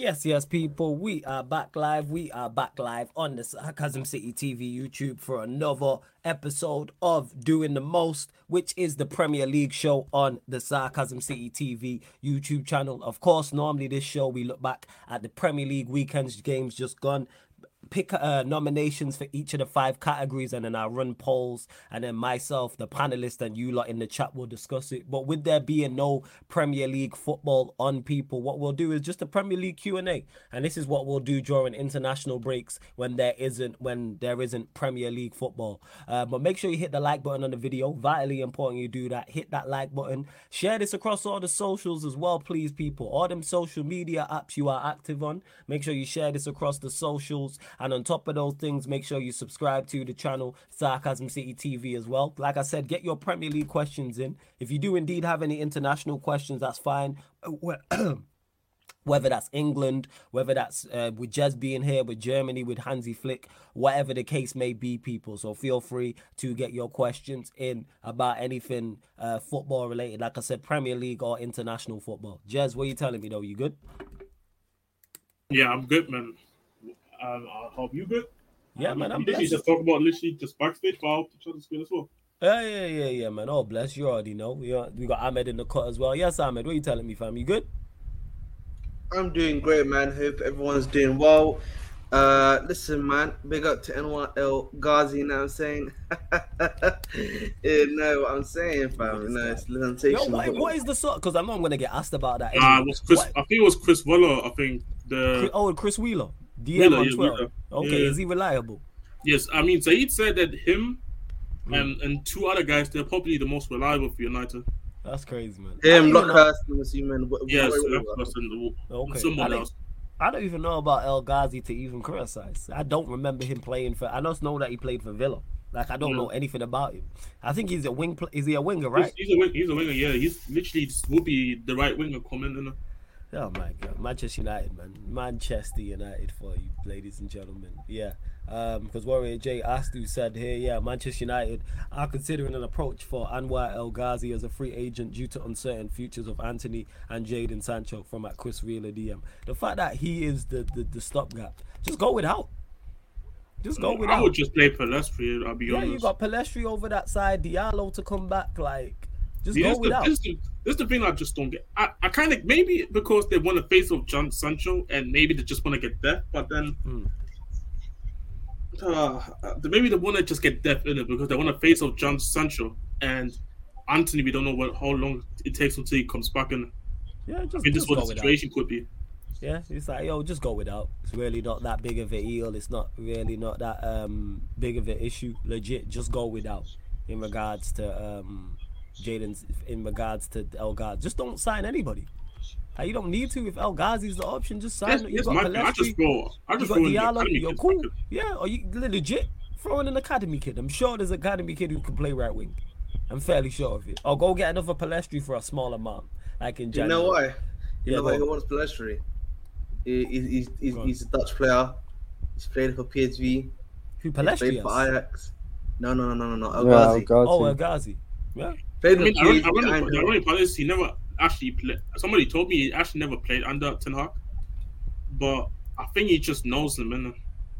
Yes, yes, people. We are back live. We are back live on the Sarcasm City TV YouTube for another episode of Doing the Most, which is the Premier League show on the Sarcasm City TV YouTube channel. Of course, normally this show we look back at the Premier League weekends games just gone, pick uh, nominations for each of the five categories and then I'll run polls and then myself, the panelists and you lot in the chat will discuss it. But with there being no Premier League football on people, what we'll do is just a Premier League Q&A. And this is what we'll do during international breaks when there isn't when there isn't Premier League football. Uh, but make sure you hit the like button on the video. Vitally important you do that. Hit that like button. Share this across all the socials as well, please, people. All them social media apps you are active on. Make sure you share this across the socials and on top of those things, make sure you subscribe to the channel Sarcasm City TV as well. Like I said, get your Premier League questions in. If you do indeed have any international questions, that's fine. Whether that's England, whether that's uh, with Jez being here, with Germany, with Hansi Flick, whatever the case may be, people. So feel free to get your questions in about anything uh, football related. Like I said, Premier League or international football. Jez, what are you telling me though? You good? Yeah, I'm good, man. Um, I hope you good. Yeah, man. I'm blessed. just talk about literally just backstage, but I hope each other's good as well. Yeah, yeah, yeah, yeah, man. Oh, bless you already know. We got, we got Ahmed in the cut as well. Yes, Ahmed. What are you telling me, fam? You good? I'm doing great, man. Hope everyone's doing well. Uh, listen, man. Big up to Anwar El Ghazi. You know what I'm saying? you know what I'm saying, fam. You know, it's Yo, what, what is the sort? Because I know I'm gonna get asked about that. Uh, anyway. it was Chris, What- I think it was Chris Waller. I think the Chris- oh, Chris Wheeler. DM Wheeler, on yeah, Twitter. Wheeler. Okay, Yeah. is he reliable? yes, I mean Saeed said that him Hmm. and and two other guys they're probably the most reliable for United. That's crazy, man. I don't Him, even know- Luckhurst, I'm assuming. Yes, what- that what- person, the- Okay. Someone don't- else. I don't even know about El Ghazi to even criticize. I don't remember him playing for. I just know that he played for Villa. Like I don't Yeah. know anything about him. I think he's a wing. Pl- is he a winger, right? he's a wing, he's a winger. Yeah, he's literally just would be the right winger coming in. Oh my god, Manchester United, man, Manchester United for you, ladies and gentlemen. Yeah, um, because Warrior J Astu said here, yeah, Manchester United are considering an approach for Anwar El Ghazi as a free agent due to uncertain futures of Antony and Jadon Sancho from at Chris Wheeler DM. The fact that he is the the, the stopgap, just go without. Just go without. I would just play Pellistri. I'll be Yeah, honest. you got Pellistri over that side, Diallo to come back, like just See, go this, the, this, the, this the thing I just don't get. I, I kind of maybe because they want to face off John Sancho and maybe they just want to get depth, but then Hmm. uh, maybe they want to just get depth in it because they want to face off John Sancho and Antony. We don't know what how long it takes until he comes back in. Yeah, just, I mean, this just is what the without. situation could be. Yeah, it's like yo, just go without. It's really not that big of a deal. It's not really not that um big of an issue. Legit, just go without. In regards to um Jadon's, in regards to El Ghazi, just don't sign anybody. Like, you don't need to if El Ghazi's the option. Just sign. Yes, you yes, got my, I just go. I you just got go Diallo. You're cool. bucket. Yeah, or you legit throw in an academy kid. I'm sure there's an academy kid who can play right wing. I'm fairly sure of it. Or go get another Pellistri for a small amount, like in You know why? You Yeah, know why he wants Pellistri? He, he, he's, he's, he's a Dutch player. He's played for PSV. Who He played Pellistri for? Ajax. No, no, no, no, no, no. El Yeah, Ghazi. Ghazi. Oh, El Ghazi. Yeah. Played I with mean, I only, I PSV. only, and- the only part is he never actually played. Somebody told me he actually never played under Ten Hag, but I think he just knows them, innit?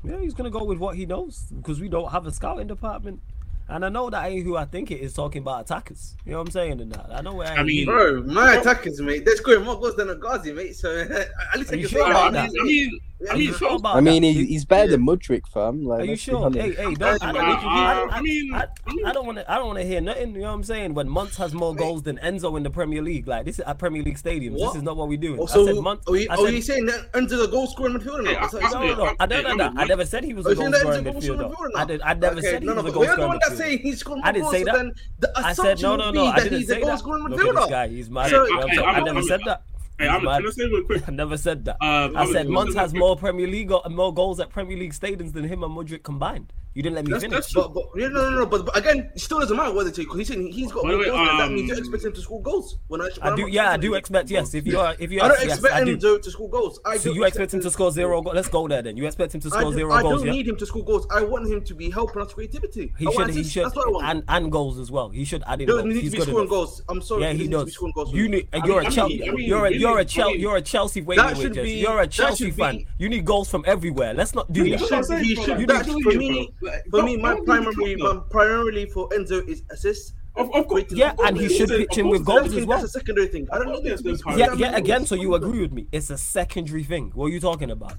Yeah, he's gonna go with what he knows because we don't have a scouting department. And I know that ain't who I think it is talking about attackers. You know what I'm saying? And that I know where I mean, Bro, my attackers, mate. They're scoring more goals than El Ghazi, mate. So at least Are I you can sure say that. that? I mean, I mean, you sure I mean, that? he's better than Mudryk, fam. Like, Are you sure? Hey, hey, don't, I, don't, I, I, I mean, I, I don't want to. I don't want to hear nothing. You know what I'm saying? When Muntz has more goals than Enzo in the Premier League, like this is at Premier League stadiums. What? This is not what we're doing. Oh, I so said Muntz. are, you, I are you saying that Enzo's a goal scoring midfielder now? Hey, That's I- no, no, no. I don't know Hey, that. I never said he was a goal that scoring Enzo's a goal scoring midfielder. midfielder I now? did. I never Okay, said he no, was no, a goal we're the scoring one that midfielder. say he's scoring I didn't say that. so then the I said no, no, no. I didn't say that. scoring Look at this guy. He's mad. So- You know what I'm Hey, saying? I I'm- never said that. Hey, I'm say real quick. I never said that. Uh, I I'm- said I'm- has more Premier League more goals at Premier League stadiums than him and Modric combined. You didn't let me That's- finish. that's- But, but yeah, no, no, no. But, but again, it still doesn't matter whether to because he's saying he's got Wait, more wait, goals. than that um, means you expect him to score goals. When I, when I I'm do. Yeah, I do expect. scores Yes, if you are, if you I don't yes, expect I him do. to, to score goals. I So do you expect him to score zero goals? Let's go there then. You expect him to I, score do, zero I goals? don't Yeah. need him to score goals. I want him to be helping us creativity. He I want should. He should. That's what I want. And and goals as well. He should add in He doesn't need to be scoring goals. I'm sorry. Yeah, he doesn't need to be does. scoring goals. You need. You're mean- a I Chelsea. mean- I mean, You're a. You're a Chelsea. mean- You're a Chelsea. Wait, That wait, wait, should be- You're a Chelsea fan. You need goals from everywhere. Let's not do He that. should- That's what I'm he should- that's- for me- telling you, bro. Like, For me, my don't primary, talk my primarily for Enzo is assists. Of, of course, Yeah, and he should Of pitch in with goals course, as That's a secondary thing. I don't need him to be Yes, scoring Yeah, yeah. Again, so you agree with me? It's a secondary thing. What are you talking about?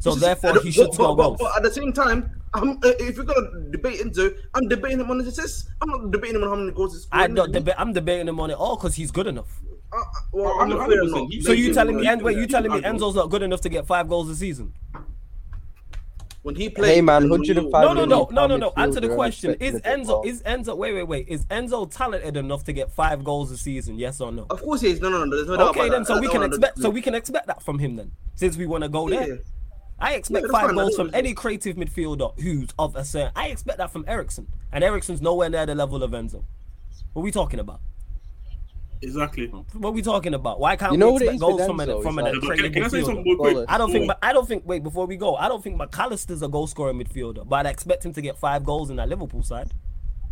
So This therefore, but- he should but- score but- goals. But at the same time, I'm, uh, if you're gonna debate Enzo, I'm debating him on his assists. I'm not debating him on how many goals he's I don't debate. I'm debating him on it all because he's good enough. Uh, uh, well, Oh, I'm not feeling 100%. not. So you Like, telling me, you- and wait, you you- telling me Enzo's not good enough to get five goals a season? When he played, Hey, man, 105 No, no, no, no, no, no. Answer the question: Is expecting a bit Enzo, is Enzo? Wait, wait, wait. Is Enzo talented enough to get five goals a season? Yes or no? Of course he is. No, no, no. There's no doubt Okay, then. that. So we can expect. So we can expect that from him then, since we want to go Yeah. there. I expect that's five fine, goals from any creative midfielder who's of a certain. I expect that from Eriksen, and Eriksen's nowhere near the level of Enzo. What are we talking about? Exactly. What are we talking about? Why can't You know we what it expect goals with from a Enzo? from It's a like- Can, creative can I say something midfielder? real quick? I don't think. I don't think. Wait, before we go, I don't think Mac Allister's a goal scoring midfielder, but I expect him to get five goals in that Liverpool side.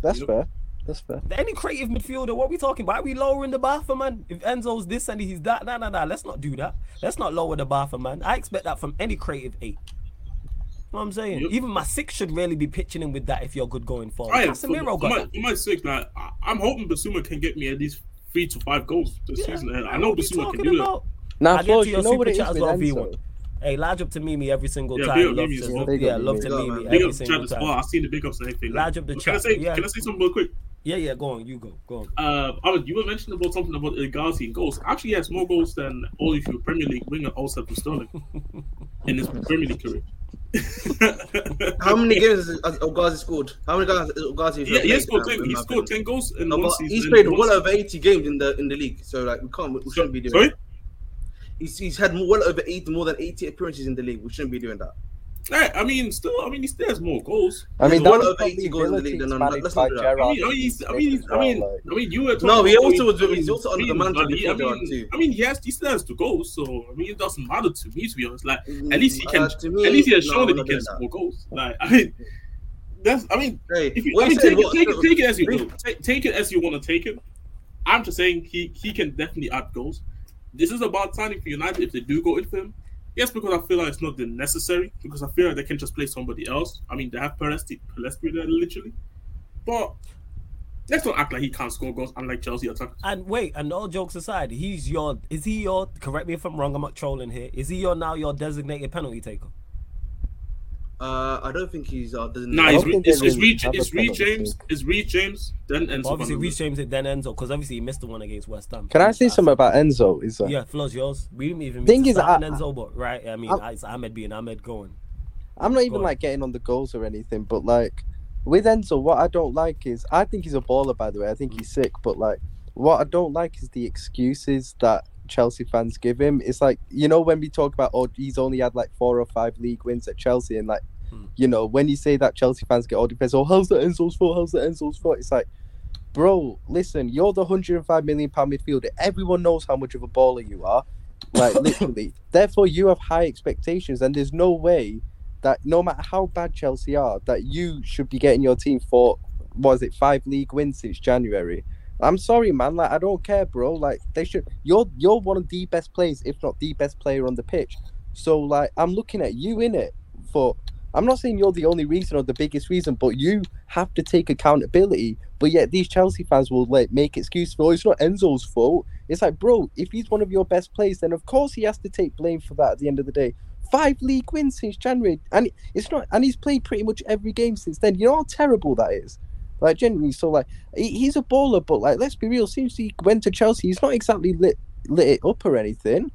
That's Yep. fair. That's fair. Any creative midfielder, what are we talking about? Are we lowering the bar for man? If Enzo's this and he's that, nah, nah, nah. Let's not do that. Let's not lower the bar for man. I expect that from any creative eight. You know what I'm saying? Yep. Even my six should really be pitching in with that if you're good going forward. Alright, for, Casemiro for, got my, that. for my sake, like, I- I'm hoping Bissouma can get me at least three to five goals this Yeah, season. And I know are we Bissouma can talking do that. about? Now, I get Flores, to you your know what super it is chat as with well, V1. Hey, large up to Mimi every single Yeah, time. big up Love Mimi to, as well. love, Big yeah, love to Big up, Mimi man. Big every up chat single as well. time. I've seen the big ups and everything. Large up the Can I chat, say, yeah. can I say something real quick? Yeah, yeah, go on, you go, go on. Uh, Ahmed, you were mentioning about something about El Ghazi and goals. Actually, he has more goals than all of your Premier League winger also from Sterling in his Premier League career. How many games has Ogazi scored? How many guys has Ogazi? Yeah, he scored ten. He scored ten goals in No, one season. he's played well over 80 games in the in the league, so like we can't, we shouldn't be doing. Sorry. That. He's he's had more, well over 80, more than 80 appearances in the league. We shouldn't be doing that. Yeah, I mean, still, I mean, he still has more goals. I mean, He's that well was 80 goals in the league. No, to no, let's not do that. I mean, I mean, he's, I mean, as I mean, well, like- I mean, you were talking No, he about also was- he's also under the I manager I mean, too. I mean, he has, he still has the goals, so I mean, it doesn't matter to me, to be honest. Like, at least he can, Uh, to me, at least he has no, shown I'm that he can doing that. score goals. Like, I mean, that's, I mean, Hey, if you, I mean, take, it, what- take, it, take it as you Read- Take, take it as you want to take it. I'm just saying he he can definitely add goals. This is about signing for United if they do go into him. Yes, because I feel like it's not necessary. Because I feel like they can just play somebody else. I mean, they have Pellistri, Pellistri there literally, but let's not act like he can't score goals unlike Chelsea attackers. And wait, and all jokes aside, he's your is he your correct me if I'm wrong, I'm not trolling here. Is he your now your designated penalty taker? Uh, I don't think he's. Uh, doesn't Nah, it's, don't it's, it's, Reed, have it's Reece James, it's Reece James, then Enzo. Well, obviously, Reece James it then Enzo because obviously he missed the one against West Ham. Can I say something about Enzo? Is that Yeah, floor's yours. We didn't even Thing is, I- Enzo, but right. I mean, I'm- it's Ahmed being Ahmed going. I'm not even on. like getting on the goals or anything, but like with Enzo, what I don't like is I think he's a baller. By the way, I think he's sick, but like what I don't like is the excuses that Chelsea fans give him. It's like you know when we talk about oh he's only had like four or five league wins at Chelsea, and like Hmm. you know when you say that Chelsea fans get all defense, oh how's that Enzo's fault? How's that Enzo's fault? It's like. Bro, listen, you're the 105 million pound midfielder. Everyone knows how much of a baller you are. Like literally. Therefore you have high expectations and there's no way that no matter how bad Chelsea are, that you should be getting your team for was it, five league wins since January. I'm sorry, man. Like I don't care, bro. Like they should. You're you're one of the best players, if not the best player on the pitch. So like I'm looking at you in it for. I'm not saying you're the only reason or the biggest reason, but you have to take accountability. But yet these Chelsea fans will like make excuses for oh, it's not Enzo's fault. It's like, bro, if he's one of your best players, then of course he has to take blame for that at the end of the day. Five league wins since January, and it's not, and he's played pretty much every game since then. You know how terrible that is. Like genuinely, so like he, he's a baller, but like let's be real. Since he went to Chelsea, he's not exactly lit lit it up or anything.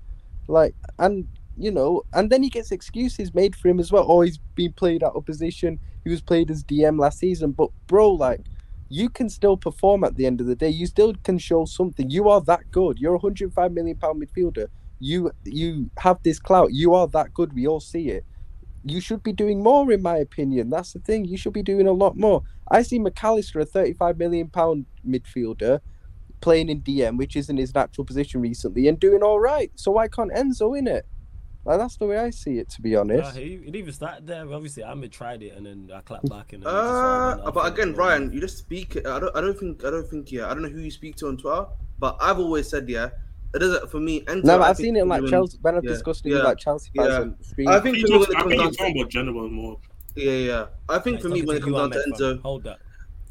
Like and you know, and then he gets excuses made for him as well. Oh, he's been played out of position. He was played as DM last season, but bro, like you can still perform at the end of the day. You still can show something. You are that good. You're a 105 million pound midfielder. You you have this clout. You are that good. We all see it. you should be doing more, in my opinion. That's the thing. You should be doing a lot more. I see Mac Allister, a 35 million pound midfielder, playing in DM, which isn't his natural position recently, and doing all right. So why can't Enzo in it? Like that's the way I see it, to be Yeah, honest. he, it even started there. Obviously, I tried it and then I clapped back and. Then Uh, but again, and- Ryan, you just speak. I don't. I don't think. I don't think. Yeah, I don't know who you speak to on Twitter, but I've always said, yeah, it doesn't for me. Enzo, No, but I I've seen it in like even- Chelsea when I've yeah, discussed it yeah, with like Chelsea fans yeah. on stream. I think He for me when it I comes think down he's talking about general more. yeah, yeah. I think Yeah, for me when it comes down to Ahmed. Enzo, Hold that.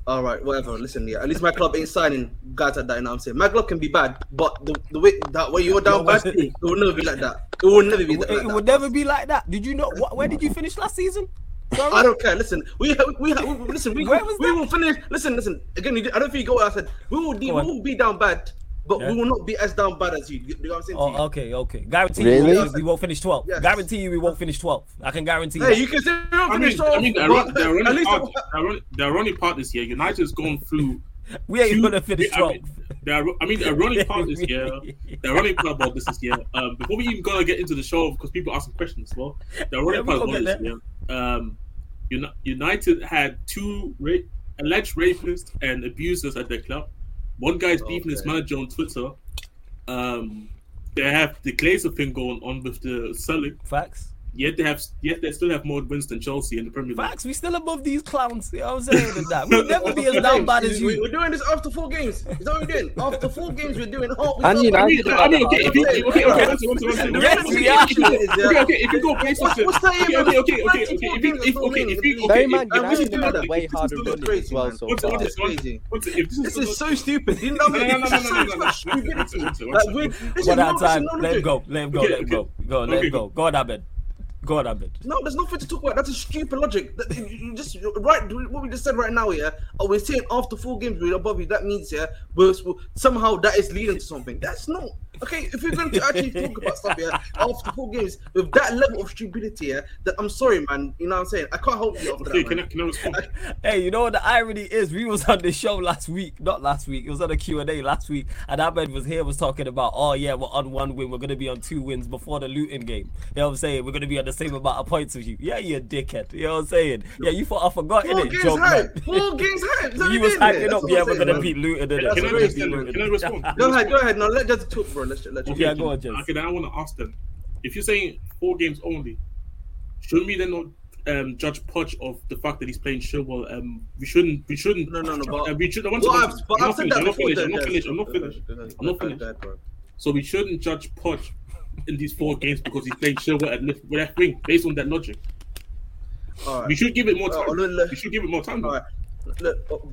All right, whatever. Listen, yeah. At least my club ain't signing guys like that. You know what I'm saying? My club can be bad, but the, the way that way you're down bad, it will never be like that. It will never be It, like it that. would never be like that. Did you know? What, where did you finish last season? Sorry? I don't care. Listen, we we, we, we listen. We, we will finish. Listen, listen. Again, I don't think you got what I said. We will, be, we will be down bad, but Yeah. we will not be as down bad as you. You know what I'm saying? to you? Oh, okay, okay. Guarantee Really? you we won't finish 12. Yes. Guarantee you we won't finish 12. I can guarantee Hey, that. you can say we I don't mean, finish I mean, the, but ironic, the, at ironic least part, the, ironic, the ironic part is here. United's gone through. we ain't gonna finish I 12. mean, the, ir- I mean, the ironic part is here. The ironic part about this is here. Um, before we even gonna get into the show, because people asking questions as well. The Yeah, ironic we part gonna about this here. Um, United had two ra- alleged rapists and abusers at their club. One guy's beefing his manager on Twitter. Um, they have the Glazer thing going on with the selling. Facts. Yet they have, yet they still have more wins than Chelsea in the Premier League. Facts. We still above these clowns. You know what I'm saying? Than that. We'll never be as down bad as you. We're doing this after four games. Is that what we're doing? After four games, we're doing. Oh, we And got- United I mean, I mean, okay, if you, hardest okay, okay. Yes, Okay, we are. Okay, okay, if you go based on What's- the, what's that okay, even? okay, okay, okay, What's okay, that if you, if, even? okay, if you, Okay, Bear okay, in mind, and we United should do have that. been way This is harder gonna running crazy, as well man. so What's- far. what's This is crazy. what's it- if this is This is gonna- so stupid. You know what I No, mean? no, no, This is no, no, so no, no, stupidity. One at a time. Let him go. Let him go. Okay, Let him okay. go. Go. Let Okay, him go. Go on, Abed. Go on, Abed. No, there's nothing to talk about. That's a stupid logic. That- you just right. What we just said right now, yeah. Oh, we're saying after four games we're above you. That means yeah, we're, we're- somehow that is leading to something. That's not okay. If you're going to actually talk about stuff, yeah, after four games with that level of stupidity, yeah, that I'm sorry, man. You know what I'm saying? I can't help you after that. can I, can I? Hey, you know what the irony is? We was on the show last week, not last week. It was on a Q&A last week, and Ahmed was here, was talking about, oh yeah, we're on one win. We're gonna be on two wins before the Luton game. You know what I'm saying? We're gonna be on the same amount of points as you. Yeah, you dickhead. You know what I'm saying? Yeah, you thought I forgot Four it, games joke high. Four games high. Is that You what was you're doing hyping up. Yeah, we're saying, gonna man. beat Luton. innit? That's Can I We're gonna beat respond? Luton. Can I respond? Go ahead, go ahead. Now let just talk, bro. Let's let's. Okay, Yeah, go on, Jess. Okay, then I want to ask them. If you're saying four games only, shouldn't we then not um, judge Poch of the fact that he's playing Chilwell? Um, we shouldn't. We shouldn't. No, no, no, but- uh, we should. I want Well, to. I've, but I'm I've said finished. that I'm not finished. I'm not finished. I'm not finished. I'm not finished. go ahead, bro. So we shouldn't judge Poch in these four games because he's playing Chilwell at left left wing based on that logic. All right. We should give it more time. look, look. We should give it more time. All right. Look, oh,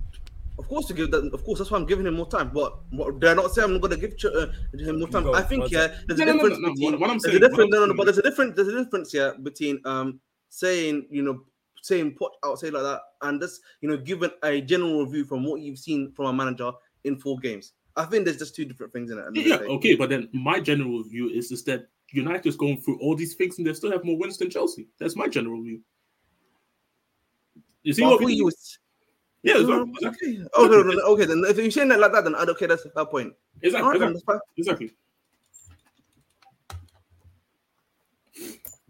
of course, to give that. Of course, that's why I'm giving him more time. But what, dare not say I'm not going to give Ch- uh, him more time. Go, I think yeah, there's No, a no, no, difference no, no, between. what- what I'm there's a what difference. No, no, no. But there's a difference. There's a difference here between um saying you know saying put outside like that and just you know giving a general review from what you've seen from a manager in four games. I think there's just two different things in it. at Yeah, day. okay, but then my general view is is that United's going through all these things and they still have more wins than Chelsea. That's my general view. You see But I what thought we you was- Yeah, that's No, what- exactly. Okay. Okay. no, no, no, okay. Then if you're saying that like that, then I don't care. That's that point. Exactly. All right, then, exactly. that's exactly.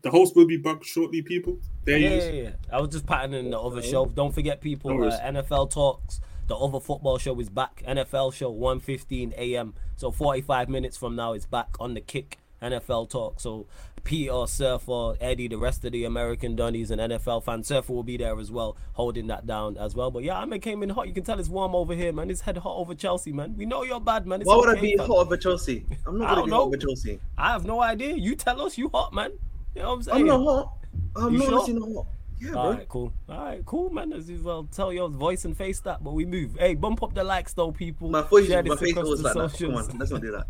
The host will be back shortly, people. There Yeah, he yeah, is. yeah. I was just patting in the other Okay. show. Don't forget, people. No uh, NFL talks. The other football show is back. NFL show 1:15 a.m. So 45 minutes from now, it's back on the kick. NFL talk. So Peter, Surfer, Eddie, the rest of the American Dunnies and NFL fans. Surfer will be there as well, holding that down as well. But yeah, I mean, came in hot. You can tell it's warm over here, man. It's head hot over Chelsea, man. We know you're bad, man. It's Why would I be fam. hot over Chelsea? I'm not going don't to be know. hot over Chelsea. I have no idea. You tell us you hot, man. You know what I'm saying? I'm not hot. I'm You not sure? honestly not hot. Yeah, bro. All right, cool. All right, cool, man. As you well tell your voice and face that, but we move. Hey, bump up the likes though, people. My face, Share my face the like that. Come on, let's not do that.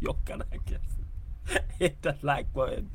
Yo, can I guess? Hit that like button.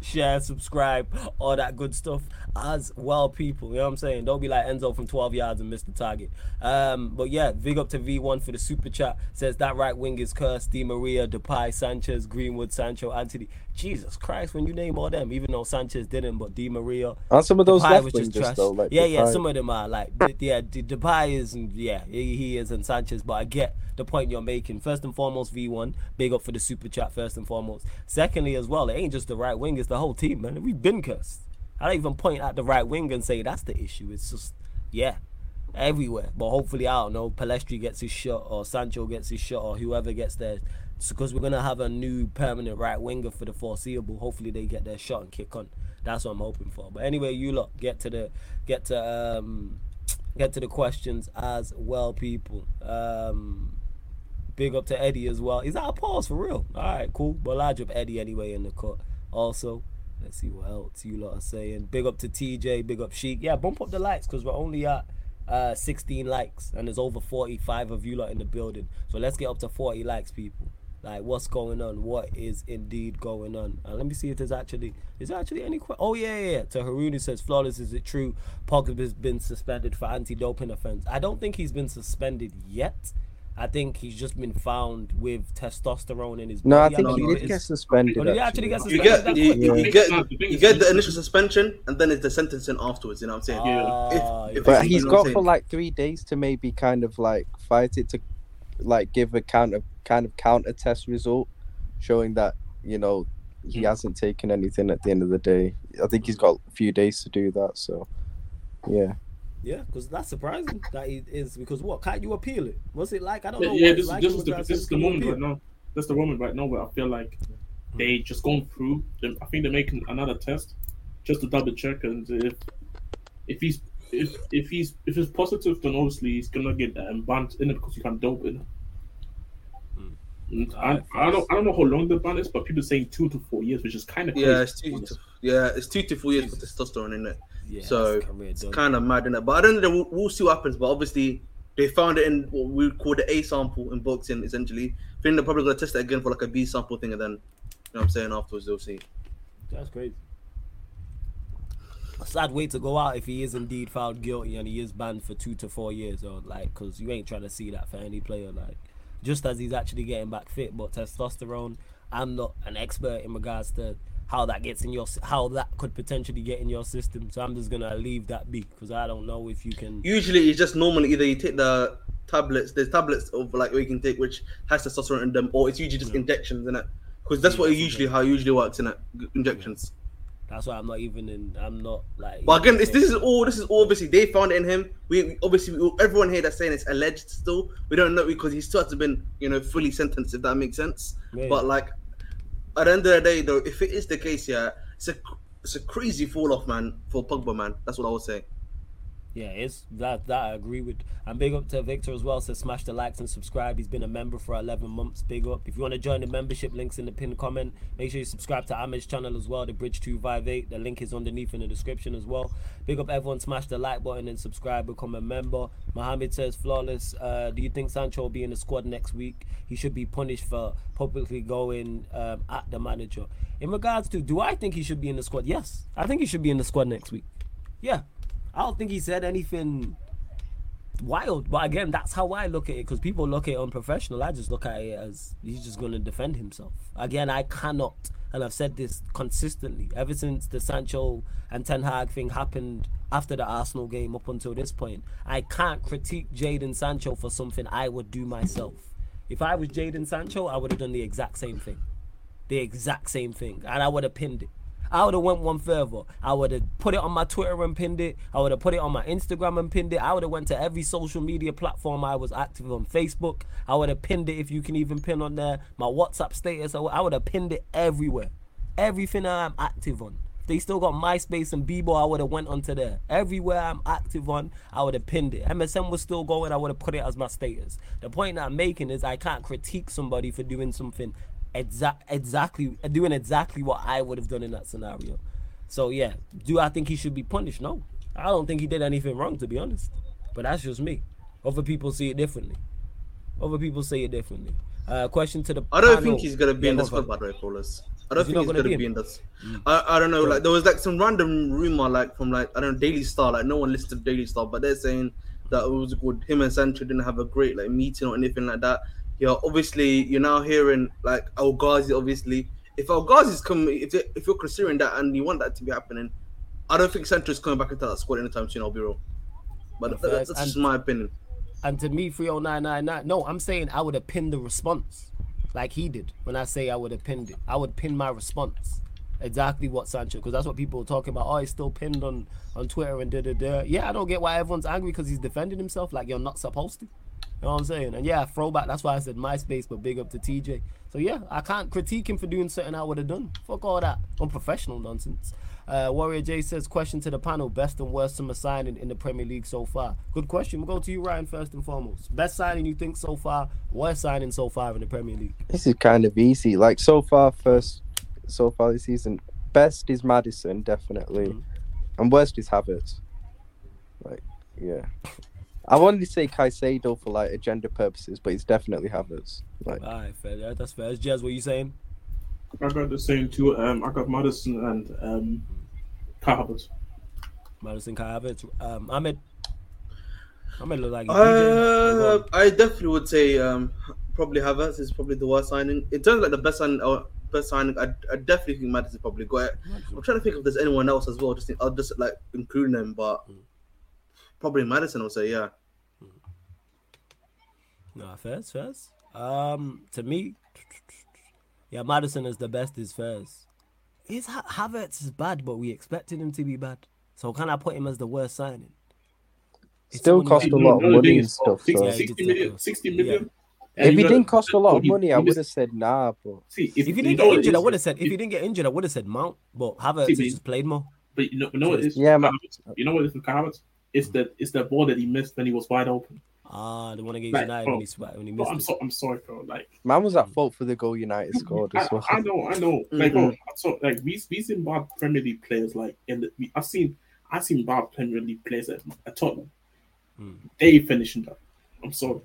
Share, subscribe, all that good stuff as well, people. You know what I'm saying? Don't be like Enzo from 12 yards and miss the target. Um, but yeah, big up to V1 for the super chat. Says that right wing is cursed. Di Maria, Depay, Sanchez, Greenwood, Sancho, Antony. Jesus Christ, when you name all them, even though Sanchez didn't, but Di Maria, And some of those Depay left was just wingers trash. though, like yeah, yeah, some of them are like, yeah, Depay is, mm, yeah, he, is, and Sanchez. But I get the point you're making. First and foremost, V1, big up for the super chat. First and foremost. Secondly, as well, it ain't just the right wing; it's the whole team, man. We've been cursed. I don't even point at the right wing and say that's the issue. It's just yeah, everywhere. But hopefully, I don't know. Pellistri gets his shot, or Sancho gets his shot, or whoever gets there. Because we're gonna have a new permanent right winger for the foreseeable. Hopefully, they get their shot and kick on. That's what I'm hoping for. But anyway, you lot get to the get to um get to the questions as well, people. Um, big up to Eddie as well. Is that a pause for real? All right, cool. But large up Eddie anyway in the cut. Also, let's see what else you lot are saying. Big up to TJ. Big up Sheik. Yeah, bump up the likes because we're only at uh 16 likes and there's over 45 of you lot in the building. So let's get up to 40 likes, people. Like what's going on? What is indeed going on? And let me see if there's actually is there actually any que- Oh yeah, yeah, yeah. To Haruni says flawless. Is it true? Pogba has been suspended for anti-doping offense. I don't think he's been suspended yet. I think he's just been found with testosterone in his No, I body. think don't he know did if get suspended. Did he actually get You suspended? get you, you, you get the you get the initial suspension and then it's the sentencing afterwards. You know what I'm saying? Ah, If- if But you he's know what I'm got for like three days to maybe kind of like fight it to like give a kind of kind of counter test result showing that you know he Hmm. hasn't taken anything at the end of the day. I think he's got a few days to do that. So yeah, Yeah, because that's surprising that he is because what can't you appeal it? What's it like? I don't know. Yeah, what this, like this is the this is the moment appeal? right now. That's the moment right now where I feel like they just going through. Them. I think they're making another test just to double check, and if if he's if if he's if it's positive, then obviously he's gonna get um, banned in it because you can't dope in. And I, I don't I don't know how long the ban is, but people saying two to four years, which is kind of Yeah, it's two to yeah, it's two to four years for testosterone in it. Yeah, So, It's kind of mad in it. But I don't know. We'll, we'll see what happens. But obviously, they found it in what we call the A sample in boxing. Essentially, I think they're probably gonna test it again for like a B sample thing, and then you know what I'm saying afterwards they'll see. That's crazy. A sad way to go out if he is indeed found guilty and he is banned for two to four years, or like, because you ain't trying to see that for any player. Like, just as he's actually getting back fit, but testosterone. I'm not an expert in regards to how that gets in your, how that could potentially get in your system. So I'm just gonna leave that be because I don't know if you can. Usually, it's just normally either you take the tablets. There's tablets of like you can take which has testosterone in them, or it's usually just injections in it. Because that's what it usually how it usually works in it. Injections. That's why I'm not even in. I'm not like. But again, it's, this is all. This is all obviously they found it in him. We, we obviously we, everyone here that's saying it's alleged still. We don't know because he still hasn't been you know fully sentenced. If that makes sense. Yeah. But like at the end of the day, though, if it is the case, yeah, it's a it's a crazy fall off, man, for Pogba, man. That's what I would say. Yeah, it's that that I agree with. And big up to Victor as well. Says smash the likes and subscribe. He's been a member for 11 months. Big up. If you want to join the membership, links in the pinned comment. Make sure you subscribe to Ahmed's channel as well, the Bridge 258. The link is underneath in the description as well. Big up everyone. Smash the like button and subscribe. Become a member. Mohammed says flawless. Uh, do you think Sancho will be in the squad next week? He should be punished for publicly going um, at the manager. In regards to, do I think he should be in the squad? Yes, I think he should be in the squad next week. Yeah, I don't think he said anything wild. But again, that's how I look at it because people look at it unprofessional. I just look at it as he's just going to defend himself. Again, I cannot, and I've said this consistently ever since the Sancho and Ten Hag thing happened after the Arsenal game up until this point. I can't critique Jadon Sancho for something I would do myself. If I was Jadon Sancho, I would have done the exact same thing the exact same thing, and I would have pinned it. I would have went one further. I would have put it on my Twitter and pinned it. I would have put it on my Instagram and pinned it. I would have went to every social media platform I was active on. Facebook. I would have pinned it if you can even pin on there. My WhatsApp status. I would have pinned it everywhere. Everything I'm active on. If they still got MySpace and Bebo, I would have went onto there. Everywhere I'm active on, I would have pinned it. MSN was still going. I would have put it as my status. The point that I'm making is I can't critique somebody for doing something exact exactly doing exactly what I would have done in that scenario. So yeah, do I think he should be punished? No, I don't think he did anything wrong to be honest. But that's just me. Other people see it differently. Other people say it differently. Uh, question to the. I don't panel. think he's gonna be Yeah, in go the for it. squad, by the way, Paulus. I don't Is think he's gonna gonna be be in? in this. I, I don't know. Like there was like some random rumor, like from like I don't know Daily Star. Like no one listed Daily Star, but they're saying that it was good. Him and Sancho didn't have a great like meeting or anything like that. Yeah, obviously you're now hearing like El Ghazi. Obviously, if El Ghazi's coming, if if you're considering that and you want that to be happening, I don't think Sancho's coming back into that squad anytime soon. I'll be real. But that- that's, facts. just And- my opinion. And to me, 30999. No, I'm saying I would have pinned the response like he did when I say I would have pinned it. I would pin my response. exactly what Sancho, because that's what people are talking about. Oh, he's still pinned on on Twitter and da da da. Yeah, I don't get why everyone's angry because he's defending himself like you're not supposed to. You know what I'm saying? And yeah, throwback. That's why I said MySpace, but big up to TJ. So yeah, I can't critique him for doing something I would have done. Fuck all that unprofessional nonsense. Uh, Warrior J says, question to the panel: Best and worst summer signing in the Premier League so far. Good question. We'll go to you, Ryan, first and foremost. Best signing you think so far? Worst signing so far in the Premier League? This is kind of easy. Like so far, first so far this season, best is Maddison definitely, Mhm. and worst is Havertz. Like, yeah. I wanted to say Caicedo for like agenda purposes, but it's definitely Havertz. Like, All right, fair. Yeah, that's fair. Jazz, what you saying? I got the same too. Um, I got Maddison and um, Kai Havertz. Maddison Kai Havertz. Um, Ahmed. Ahmed look like. Uh, I definitely would say um, probably Havertz is probably the worst signing. In terms of like the best signing, or best signing, I, I definitely think Maddison probably got it. I'm trying to think if there's anyone else as well. Just think, I'll just like include them, but probably Maddison. I'll say yeah. Nah, first, first. Um, to me, yeah, Maddison is the best. Is first. His Ha- Havertz is bad, but we expected him to be bad. So can I put him as the worst signing? It's Still cost a lot of money and stuff. 60, So. Yeah, 60 he did million. take 60 off. million. If And he didn't cost a lot of money, I would have said nah. But See, if, If he you didn't know get what it injured, I would have said. If if- he didn't get injured, I would have said Mount. But Havertz See, but- just played more. But you know, you know what it is? Yeah, man. You know what it is with Havertz? It's the it's the ball that he missed when he was wide open. Ah, the one against Like, United bro, when he when he Bro, missed I'm so I'm sorry, bro. Like man was at fault for the goal United scored I, as well. I know, I know. Like, bro, Mhm. so like we we seen bad Premier League players like in the, we, I've seen I've seen bad Premier League players at, at Tottenham. Mm. They finishing that. I'm sorry.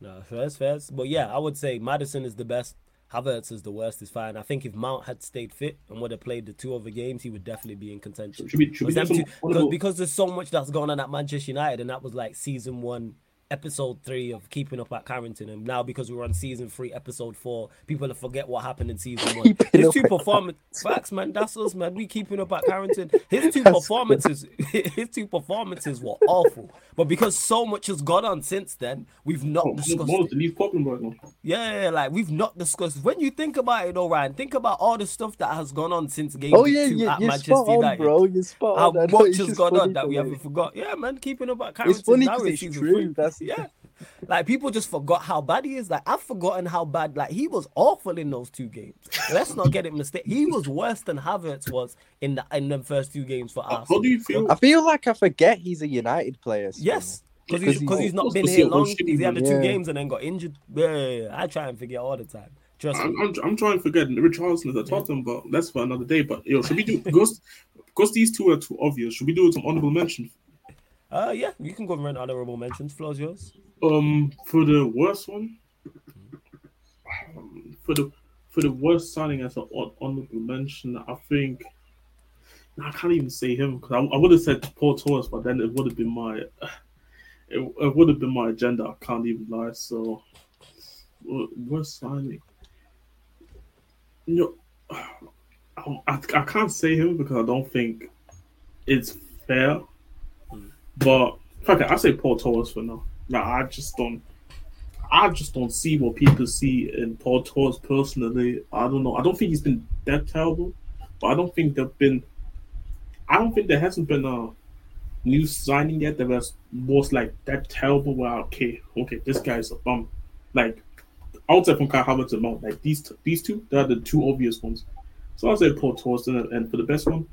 No, first, first. But yeah, I would say Maddison is the best. Havertz is the worst. Is fine. I think if Mount had stayed fit and would have played the two other games, he would definitely be in contention. Should we should we Because, do them some two- because, because there's so much that's gone on at Manchester United, and that was like season one, episode three of Keeping Up at Carrington, and now because we're on season three, episode four, people will forget what happened in season one. Keeping His two performances, performance facts, man. That's us, man. We keeping up at Carrington. His two That's performances, his two performances were awful, but because so much has gone on since then, we've not Bro, discussed. Mo it. is the least problem right now. Yeah, yeah, yeah, like we've not discussed. When you think about it, though, Ryan, think about all the stuff that has gone on since game oh week yeah, two you, at you're Manchester spot on, United. bro. You're spot How on. I know, much has just gone on that we haven't forgot? Yeah, man, keeping up at Carrington. It's funny now because in it's true. That's Yeah, like people just forgot how bad he is. Like I've forgotten how bad. Like he was awful in those two games. Let's not get it mistaken. He was worse than Havertz was in the in the first two games for us. how do you feel? I feel like I forget he's a United player. still. Yes, because Because he's he's not been here long. He's had the two Yeah. games and then got injured. Yeah, yeah, yeah. I try and forget all the time. Trust. I'm, I'm, I'm trying to forget Richarlison is at Tottenham, but that's for another day. But yo, should we do because because these two are too obvious? Should we do some honorable mentions? Uh, yeah, you can go and run honorable mentions. Floor's yours. Um, for the worst one, um, for the for the worst signing as an hon- mention, I think I can't even say him because I, I would have said Pau Torres, but then it would have been my it, it would have been my agenda. I can't even lie. So, worst signing, know, I, I, I can't say him because I don't think it's fair. But fuck it, I say Pau Torres for now. Like I just don't, I just don't see what people see in Pau Torres personally. I don't know. I don't think he's been that terrible, but I don't think there've been. I don't think there hasn't been a new signing yet that was was like that terrible. Where okay, okay, this guy's a bum. Like outside from Kai Havertz and Mount, like these t- these two, they're the two obvious ones. So I'll say Pau Torres, and, and for the best one,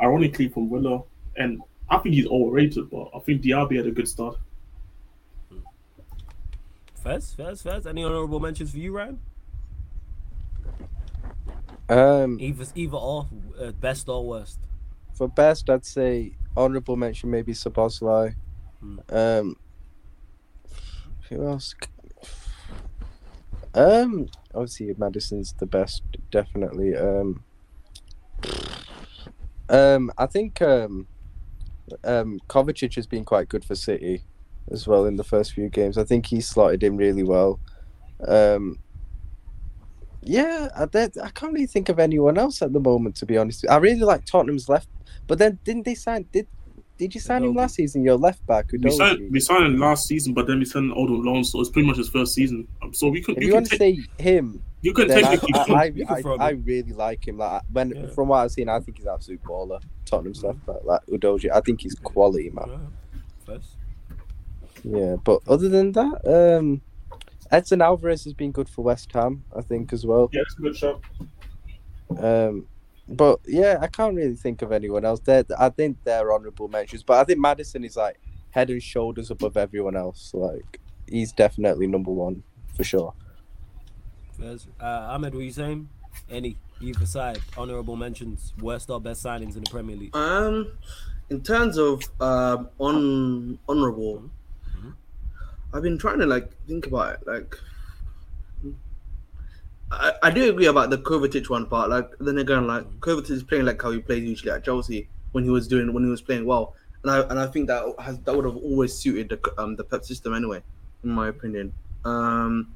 ironically from Villa, and I think he's overrated, but I think Diaby had a good start. First, first, first. Any honorable mentions for you, Ryan? Um, Either, either or, uh, best or worst. for best, I'd say honorable mention maybe Szoboszlai. Hmm. Um, who else? Um, obviously Maddison's the best, definitely. Um, um, I think um, um, Kovacic has been quite good for City as well in the first few games. I think he slotted in really well. Um, yeah, I, I can't really think of anyone else at the moment, to be honest. I really like Tottenham's left, but then didn't they sign? Did Did you sign him last season? Your left back, We signed, we signed him last season, but then we signed Odo loan, so it's pretty much his first season. Um, So we could If you, you can want to take, say him, you can then I, technically I, I, I, I really like him. Like when Yeah. from what I've seen, I think he's an absolute baller. Tottenham stuff, but like Udogie, I think he's quality, man. Yeah. First. Yeah, but other than that, um, Edson Alvarez has been good for West Ham, I think, as well. yeah, it's a good shot. Um, but yeah, I can't really think of anyone else. There, I think they're honourable mentions, but I think Maddison is like head and shoulders above everyone else. Like he's definitely number one for sure. First. Uh, Ahmed, what you saying? Any either side? Honorable mentions. Worst or best signings in the Premier League? Um, in terms of um on honorable, Mhm. I've been trying to like think about it. Like, I, I do agree about the Kovacic one part. Like, then again, like Kovacic is playing like how he plays usually at Chelsea when he was doing when he was playing well, and I and I think that has that would have always suited the um the Pep system anyway, in my opinion. Um.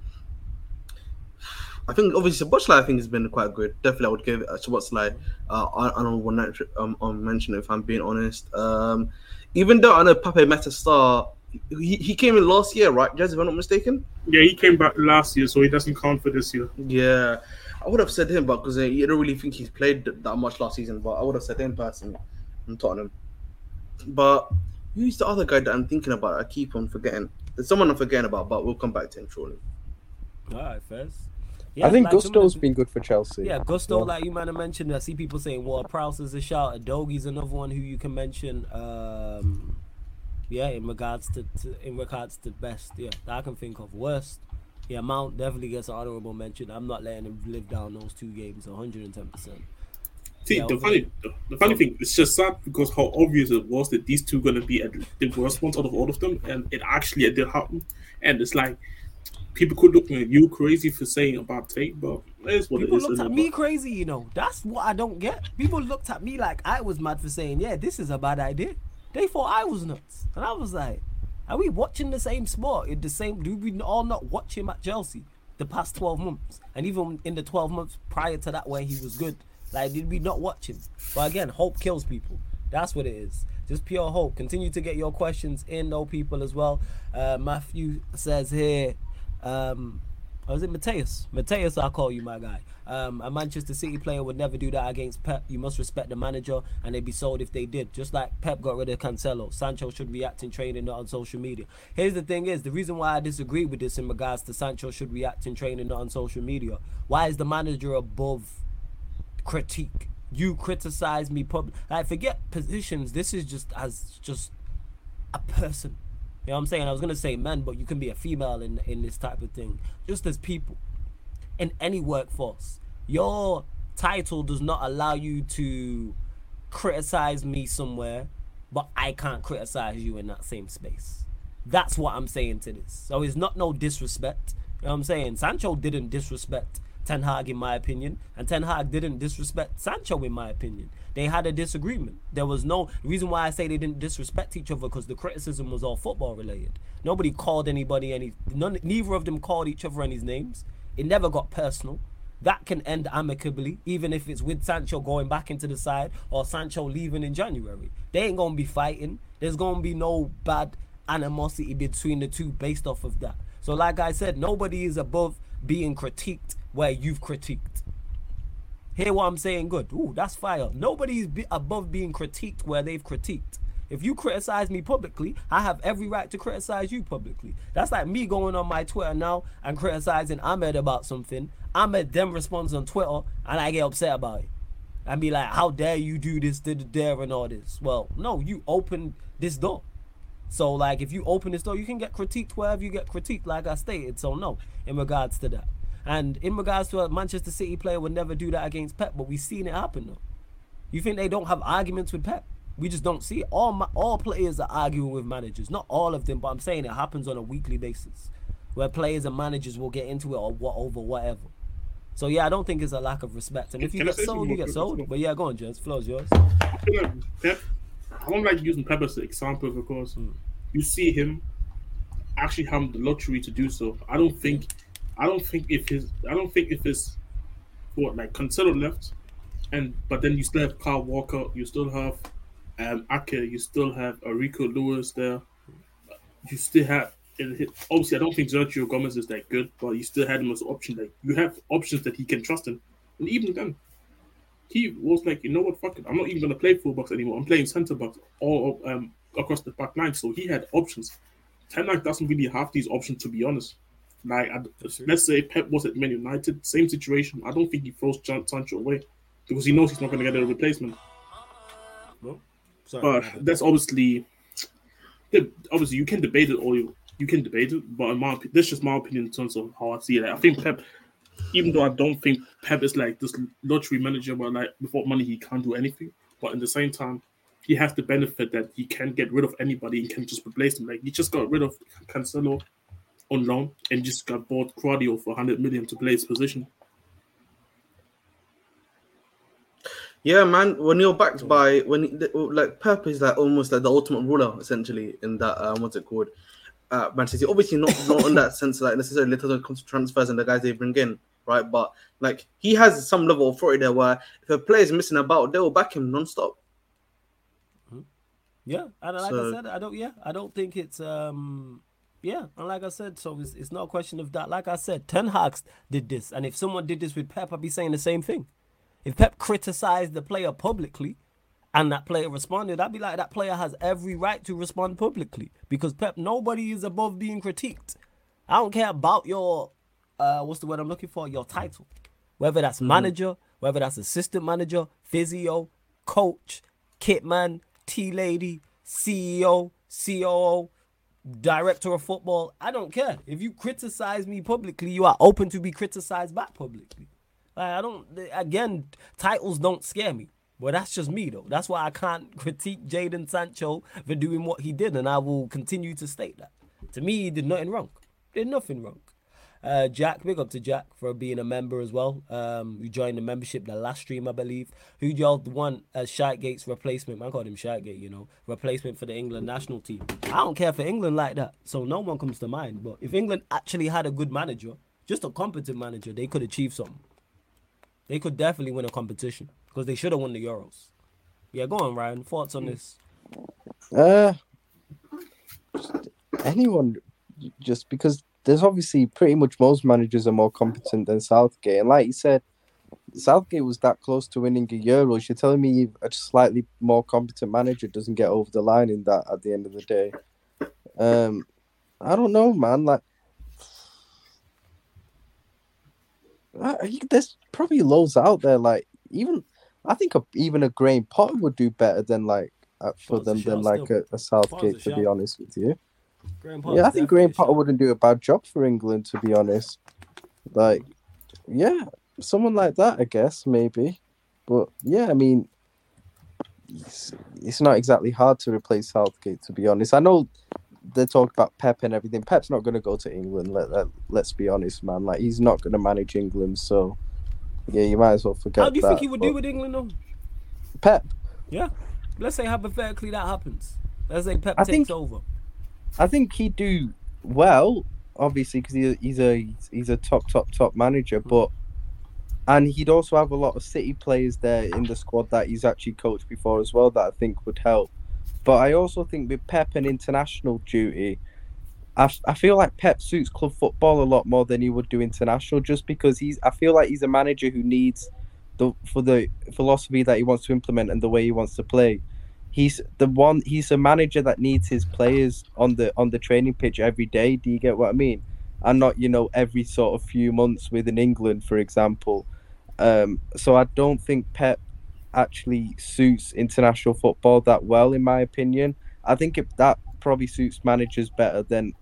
I think obviously Szoboszlai I think has been quite good. Definitely, I would give uh, Szoboszlai uh, honorable mention, um, um, mention if I'm being honest. Um, even though I know Pape Matar Sarr, he, he came in last year, right? Jez, if I'm not mistaken. Yeah, he came back last year, so he doesn't count for this year. Yeah, I would have said him, but because I don't really think he's played that much last season. But I would have said him personally from Tottenham. But who's the other guy that I'm thinking about? I keep on forgetting. There's someone I'm forgetting about, but we'll come back to him shortly. All right, first. I think like some of Gusto's the- been good for Chelsea. Yeah, Gusto, Yeah. like you might have mentioned, I see people saying well, Prowse is a shout. Udogie's another one who you can mention. Um, yeah, in regards to, to in regards to best, yeah, that I can think of. Worst, yeah, Mount definitely gets an honorable mention. I'm not letting him live down those two games 110. percent See, Yeah, the funny, the, the funny thing, it's just sad because how obvious it was that these two are gonna be at the worst ones out of all of them, and it actually did happen. And it's like people could look at you crazy for saying about Tate, but it's what People it is. looked at me crazy, you know. That's what I don't get. People looked at me like I was mad for saying, yeah, this is a bad idea. They thought I was nuts. And I was like, are we watching the same sport? In the same do we all not watch him at Chelsea the past 12 months? And even in the 12 months prior to that where he was good. Like did we not watch him? But again, hope kills people. That's what it is. Just pure hope. Continue to get your questions in, though, people, as well. Uh, Matthew says here, um, or is it Mateus? Mateus, I'll call you my guy. Um, a Manchester City player would never do that against Pep. You must respect the manager, and they'd be sold if they did. Just like Pep got rid of Cancelo, Sancho should react in training, not on social media. Here's the thing: is the reason why I disagree with this in regards to Sancho should react in training, not on social media. Why is the manager above critique? You criticize me public. Like forget positions. This is just as just a person. You know what I'm saying? I was gonna say men, but you can be a female in in this type of thing. Just as people in any workforce. Your title does not allow you to criticize me somewhere, but I can't criticize you in that same space. That's what I'm saying to this. So it's not no disrespect. You know what I'm saying? Sancho didn't disrespect Ten Hag in my opinion, and Ten Hag didn't disrespect Sancho in my opinion. They had a disagreement. There was no reason why I say they didn't disrespect each other because the criticism was all football related. Nobody called anybody any. None, neither of them called each other any names. It never got personal. That can end amicably, even if it's with Sancho going back into the side or Sancho leaving in January. They ain't gonna be fighting. There's gonna be no bad animosity between the two based off of that. So, like I said, nobody is above being critiqued where you've critiqued. Hear what I'm saying? Good. Ooh, that's fire. Nobody's be above being critiqued where they've critiqued. If you criticize me publicly, I have every right to criticize you publicly. That's like me going on my Twitter now and criticizing Ahmed about something. Ahmed then responds on Twitter and I get upset about it. And be like, how dare you do this, da, da, da, and all this. Well, no, you open this door. So, like, if you open this door, you can get critiqued wherever you get critiqued, like I stated. So, no, in regards to that. And in regards to a Manchester City player would never do that against Pep, but we've seen it happen though. You think they don't have arguments with Pep? We just don't see it. All ma- all players are arguing with managers. Not all of them, but I'm saying it happens on a weekly basis, where players and managers will get into it or what over whatever. So yeah, I don't think it's a lack of respect. And if you Can get sold, you get sold. But yeah, go on, Jens. Floor's yours. Pep, I don't like using Pep as an example because Mm. you see him actually have the luxury to do so. I don't think, I don't think if his, I don't think if his, what like Cancelo left, and but then you still have Carl Walker, you still have um, Ake, you still have a Rico Lewis there. You still have and obviously, I don't think Sergio Gomez is that good, but you still had him as an option. Like you have options that he can trust in, and even then, he was like, you know what, fuck it, I'm not even gonna play fullbacks anymore. I'm playing centre backs all um, across the back line. So he had options. Ten Hag doesn't really have these options, to be honest. Like, I, let's say Pep was at Man United, same situation. I don't think he throws Sancho away because he knows he's not going to get a replacement. Well, but that's obviously, obviously, you can debate it all you you can debate it, but in my that's just my opinion in terms of how I see it. I think Pep, even though I don't think Pep is like this lottery manager, but like without money he can't do anything. But in the same time, he has the benefit that he can get rid of anybody and can just replace them. Like he just got rid of Cancelo on loan and just got bought Gvardiol for 100 million to play his position. Yeah, man. When you're backed by when like Pep is like almost like the ultimate ruler essentially in that um, what's it called? Uh, Manchester City. Obviously not not in that sense like necessarily little comes to transfers and the guys they bring in, right? But like he has some level of authority there where if a player is missing about, they will back him non-stop. Mm-hmm. Yeah, and like so, I said, I don't. Yeah, I don't think it's um yeah, and like I said, so it's, it's not a question of that. Like I said, Ten Hag did this, and if someone did this with Pep, I'd be saying the same thing. If Pep criticized the player publicly, and that player responded, I'd be like, that player has every right to respond publicly because Pep, nobody is above being critiqued. I don't care about your, uh, what's the word I'm looking for? Your title, whether that's mm. manager, whether that's assistant manager, physio, coach, kitman, tea lady, CEO, COO director of football, I don't care. If you criticize me publicly, you are open to be criticized back publicly. Like, I don't, again, titles don't scare me. But that's just me, though. That's why I can't critique Jadon Sancho for doing what he did, and I will continue to state that. To me, he did nothing wrong. Did nothing wrong. Uh, Jack, big up to Jack for being a member as well. Um, we joined the membership the last stream, I believe. Who y'all want as Gate's replacement? I called him Gate, you know, replacement for the England national team. I don't care for England like that, so no one comes to mind. But if England actually had a good manager, just a competent manager, they could achieve something. They could definitely win a competition because they should have won the Euros. Yeah, go on, Ryan. Thoughts on this? Uh, anyone, just because there's obviously pretty much most managers are more competent than Southgate, and like you said, Southgate was that close to winning a Euros. You're telling me a slightly more competent manager doesn't get over the line in that at the end of the day? Um, I don't know, man. Like, there's probably loads out there. Like, even I think a, even a Graham Potter would do better than like uh, for them than like a, a Southgate. To be honest with you yeah, I think Graham Potter wouldn't do a bad job for England, to be honest. Like, yeah, someone like that, I guess, maybe. But yeah, I mean, it's, it's not exactly hard to replace Southgate, to be honest. I know they talk about Pep and everything. Pep's not going to go to England. Let, let let's be honest, man. Like he's not going to manage England. So yeah, you might as well forget. How do you that, think he would do with England, though? Pep. Yeah. Let's say hypothetically that happens. Let's say Pep I takes think, over. I think he'd do well, obviously, because he, he's a he's a top top top manager. Hmm. But and he'd also have a lot of City players there in the squad that he's actually coached before as well. That I think would help. But I also think with Pep and international duty, I, I feel like Pep suits club football a lot more than he would do international, just because he's. I feel like he's a manager who needs the for the philosophy that he wants to implement and the way he wants to play he's the one he's a manager that needs his players on the on the training pitch every day do you get what i mean and not you know every sort of few months within england for example um, so i don't think pep actually suits international football that well in my opinion i think if that probably suits managers better than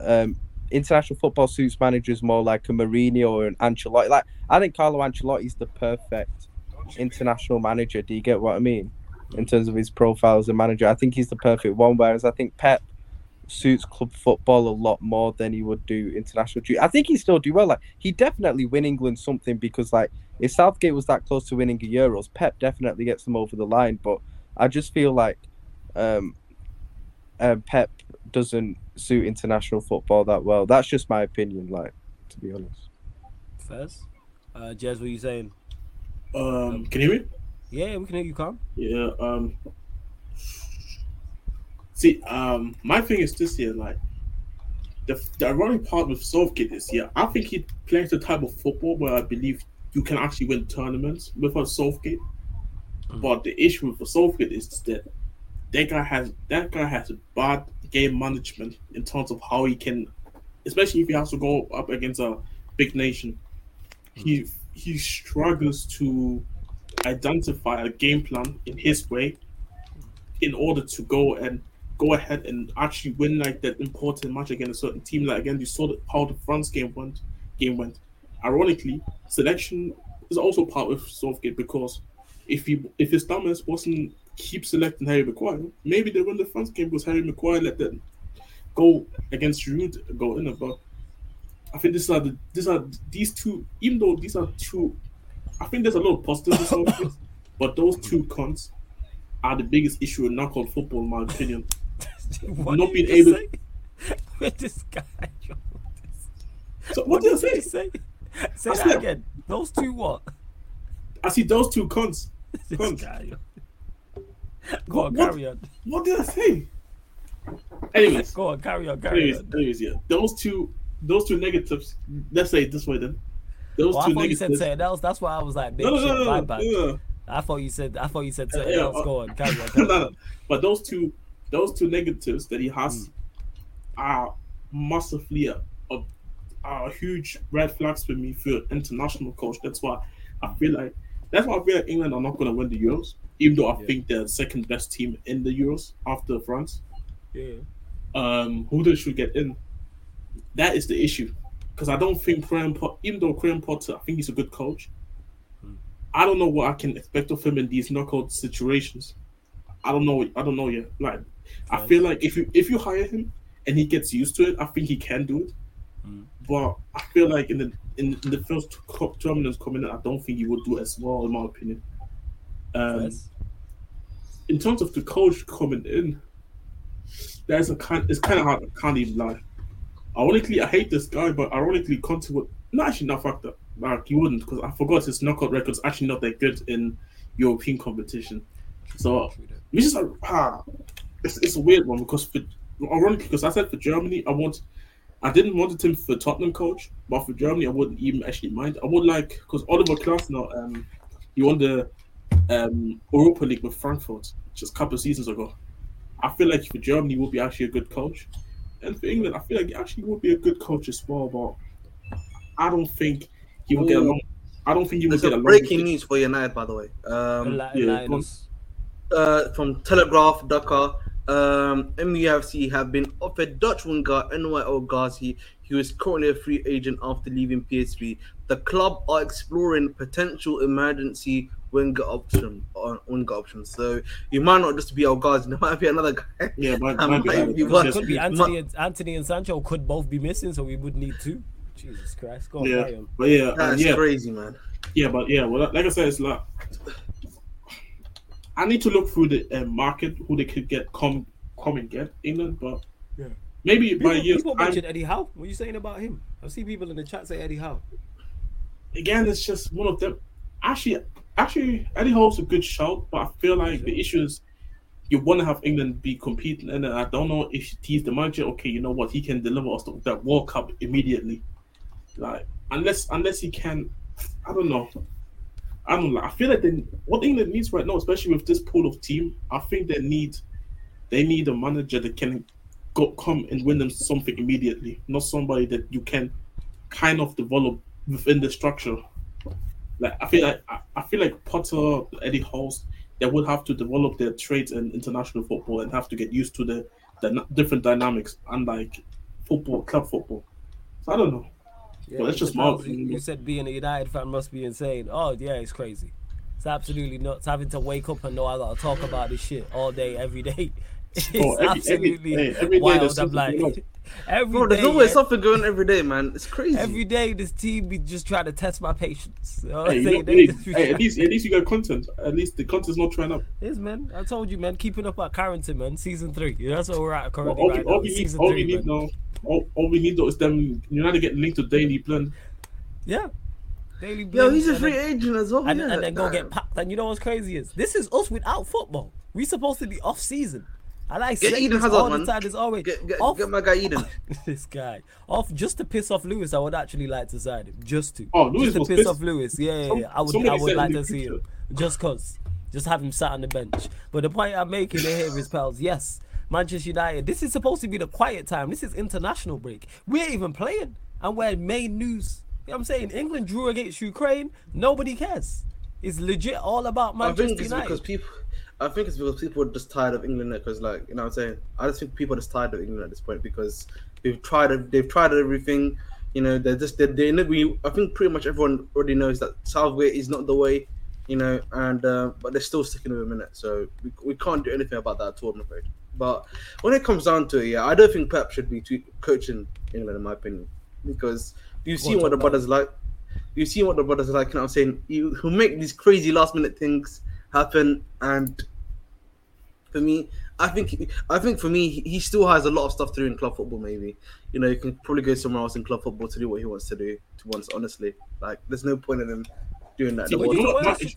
um, international football suits managers more like a Mourinho or an Ancelotti. Like I think Carlo Ancelotti is the perfect international manager. Do you get what I mean? In terms of his profile as a manager. I think he's the perfect one. Whereas I think Pep suits club football a lot more than he would do international duty. I think he still do well. Like he definitely win England something because like if Southgate was that close to winning a Euros, Pep definitely gets them over the line. But I just feel like um, uh, Pep doesn't suit international football that well. That's just my opinion. Like to be honest. First, uh, Jez, what are you saying? Um, can you hear me? Yeah, we can hear you, Calm. Yeah. Um, See, um, my thing is this year, like the, the ironic part with Southgate this year, I think he plays the type of football where I believe you can actually win tournaments with a Southgate. But the issue with Southgate is that that guy has that guy has bad game management in terms of how he can, especially if he has to go up against a big nation. He he struggles to identify a game plan in his way in order to go and go ahead and actually win like that important match against a certain team. Like again, you saw how the France game went. Game went. Ironically, selection is also part of Southgate because if he if his dumbest wasn't keep selecting Harry Maguire, maybe they win the France game because Harry Maguire let them go against Giroud go in. But I think these are the these are these two. Even though these are two, I think there's a lot of positives but those two cons are the biggest issue in knockout football, in my opinion. What Not being able- say? With this guy. yo, So what did I say? you say? Say I that said- again. Those two what? I see those two cons. This Cons. guy. Go on, What? carry on. What did I say? Anyways, Go on, carry on, carry anyways, on. anyways, yeah. Those two, those two negatives. Let's say it this way then. Those Well, I two thought you said negatives. something else. That's why I was like, big No, no, shit, no, no, no. I thought you said. I thought you said something Yeah, else. uh, Go on, carry on. Carry on. But those two, those two negatives that he Mm. has are massively a, a, are huge red flags for me for international coach. That's why I feel like that's why I feel like England are not going to win the Euros, even though I Yeah. think they're the second best team in the Euros after France. Yeah. Um, who they should get in? That is the issue, because I don't think Graham Potter, even though Graham Potter, I think he's a good coach. I don't know what I can expect of him in these knockout situations. I don't know. I don't know yet. Like, I feel like if you if you hire him and he gets used to it, I think he can do it. Mm. But I feel like in the in, in the first two co- tournaments coming in, I don't think he would do as well, in my opinion. Um, Yes. in terms of the coach coming in, there's a kind. It's kind of hard. I can't even lie. Ironically, I hate this guy, but ironically, Conte would. No, actually, not fucked up. Like he wouldn't, because I forgot his knockout record's actually not that good in European competition. So which is like ah, it's, it's a weird one because for ironically, because I said for Germany, I want. I didn't want him for Tottenham coach, but for Germany, I wouldn't even actually mind. I would like because Oliver Glasner, um, he won the um Europa League with Frankfurt just a couple of seasons ago. I feel like for Germany, would be actually a good coach, and for England, I feel like he actually would be a good coach as well. But I don't think he will get along. I don't think he will There's get along. breaking news for United, by the way. Um, Li- yeah, Linus. uh, from Telegraph Ducker. Um, MUFC have been offered Dutch winger Anwar El Ghazi, who is currently a free agent after leaving PSV. The club are exploring potential emergency winger option on winger options. So you might not just be El Ghazi, there might be another guy. Yeah, might, I might be might be It's Could be Ma- Antony and Antony and Sancho could both be missing, so we would need two. Jesus Christ. Go on, Yeah, carry but yeah, um, That's yeah, crazy, man. yeah, but yeah. Well, like I said, it's like I need to look through the uh, market who they could get come come and get England, but Yeah. maybe People, by years people time, mentioned Eddie Howe. What are you saying about him? I see people in the chat say Eddie Howe. again, it's just one of them. Actually, actually, Eddie Howe's a good shout, but I feel like the issue is you want to have England be competing, and I don't know if he's the manager. Okay, you know what? He can deliver us that World Cup immediately. Like unless unless he can, I don't know. I don't know. I feel like they, what England needs right now, especially with this pool of team, I think they need they need a manager that can go come and win them something immediately, not somebody that you can kind of develop within the structure. Like I feel like I, I feel like Potter, Eddie House, they would have to develop their traits in international football and have to get used to the, the different dynamics, unlike football, club football. So I don't know. Yeah, Well, that's just my opinion. You said being a United fan must be insane. Oh yeah, it's crazy. It's absolutely nuts. Having to wake up and know I gotta talk about this shit all day, every day. It's Oh, every- every- absolutely hey, every day wild. there's I'm like, every Bro, there's day, always yeah, something going every day, man. It's crazy. every day this team be just trying to test my patience. You know what Hey, I'm you saying? know, hey, hey, at least at least you got content. At least the content's not trying up. Yes, man. I told you, man. Keeping up at Carrington, man. Season three. Yeah, that's where we're at All, currently all, right we, all we need, Season all three, we need man. now, all, all we need though is them United getting linked to Daley Blind. Yeah. Daley Yo, Blind, he's a free then- agent as well. and, yeah. and then go get packed. And you know what's crazy is this is us without football. We supposed to be off season. And I Get say Eden this Hazard, all the time. It's always Get, get, off. get my guy Eden. this guy off just to piss off Lewis. I would actually like to sign him just to. Oh, Lewis just to piss pissed. off Lewis. Yeah, yeah, Some- yeah. I would. I would like to see him just cause. Just have him sat on the bench. But the point I'm making here is, pals. Yes, Manchester United. This is supposed to be the quiet time. This is international break. We're even playing, and we're main news. You know what I'm saying? England drew against Ukraine. Nobody cares. It's legit all about I Manchester think it's United. because people. I think it's because people are just tired of England because, like, you know, what I'm saying. I just think people are just tired of England at this point because they've tried. They've tried everything. You know, they're just they're, they we. I think pretty much everyone already knows that Southgate is not the way. You know, and uh, but they're still sticking with him in it, so we, we can't do anything about that at all, I'm afraid. But when it comes down to it, yeah, I don't think Pep should be t- coaching England, in my opinion, because you've seen what the brothers like. You've seen what the brothers are like. You know what I'm saying? You who make these crazy last minute things happen, and for me, I think I think for me, he- he still has a lot of stuff to do in club football. Maybe you know, he can probably go somewhere else in club football to do what he wants to do. To once, honestly, like there's no point in him doing that. See, no you know why what, else you-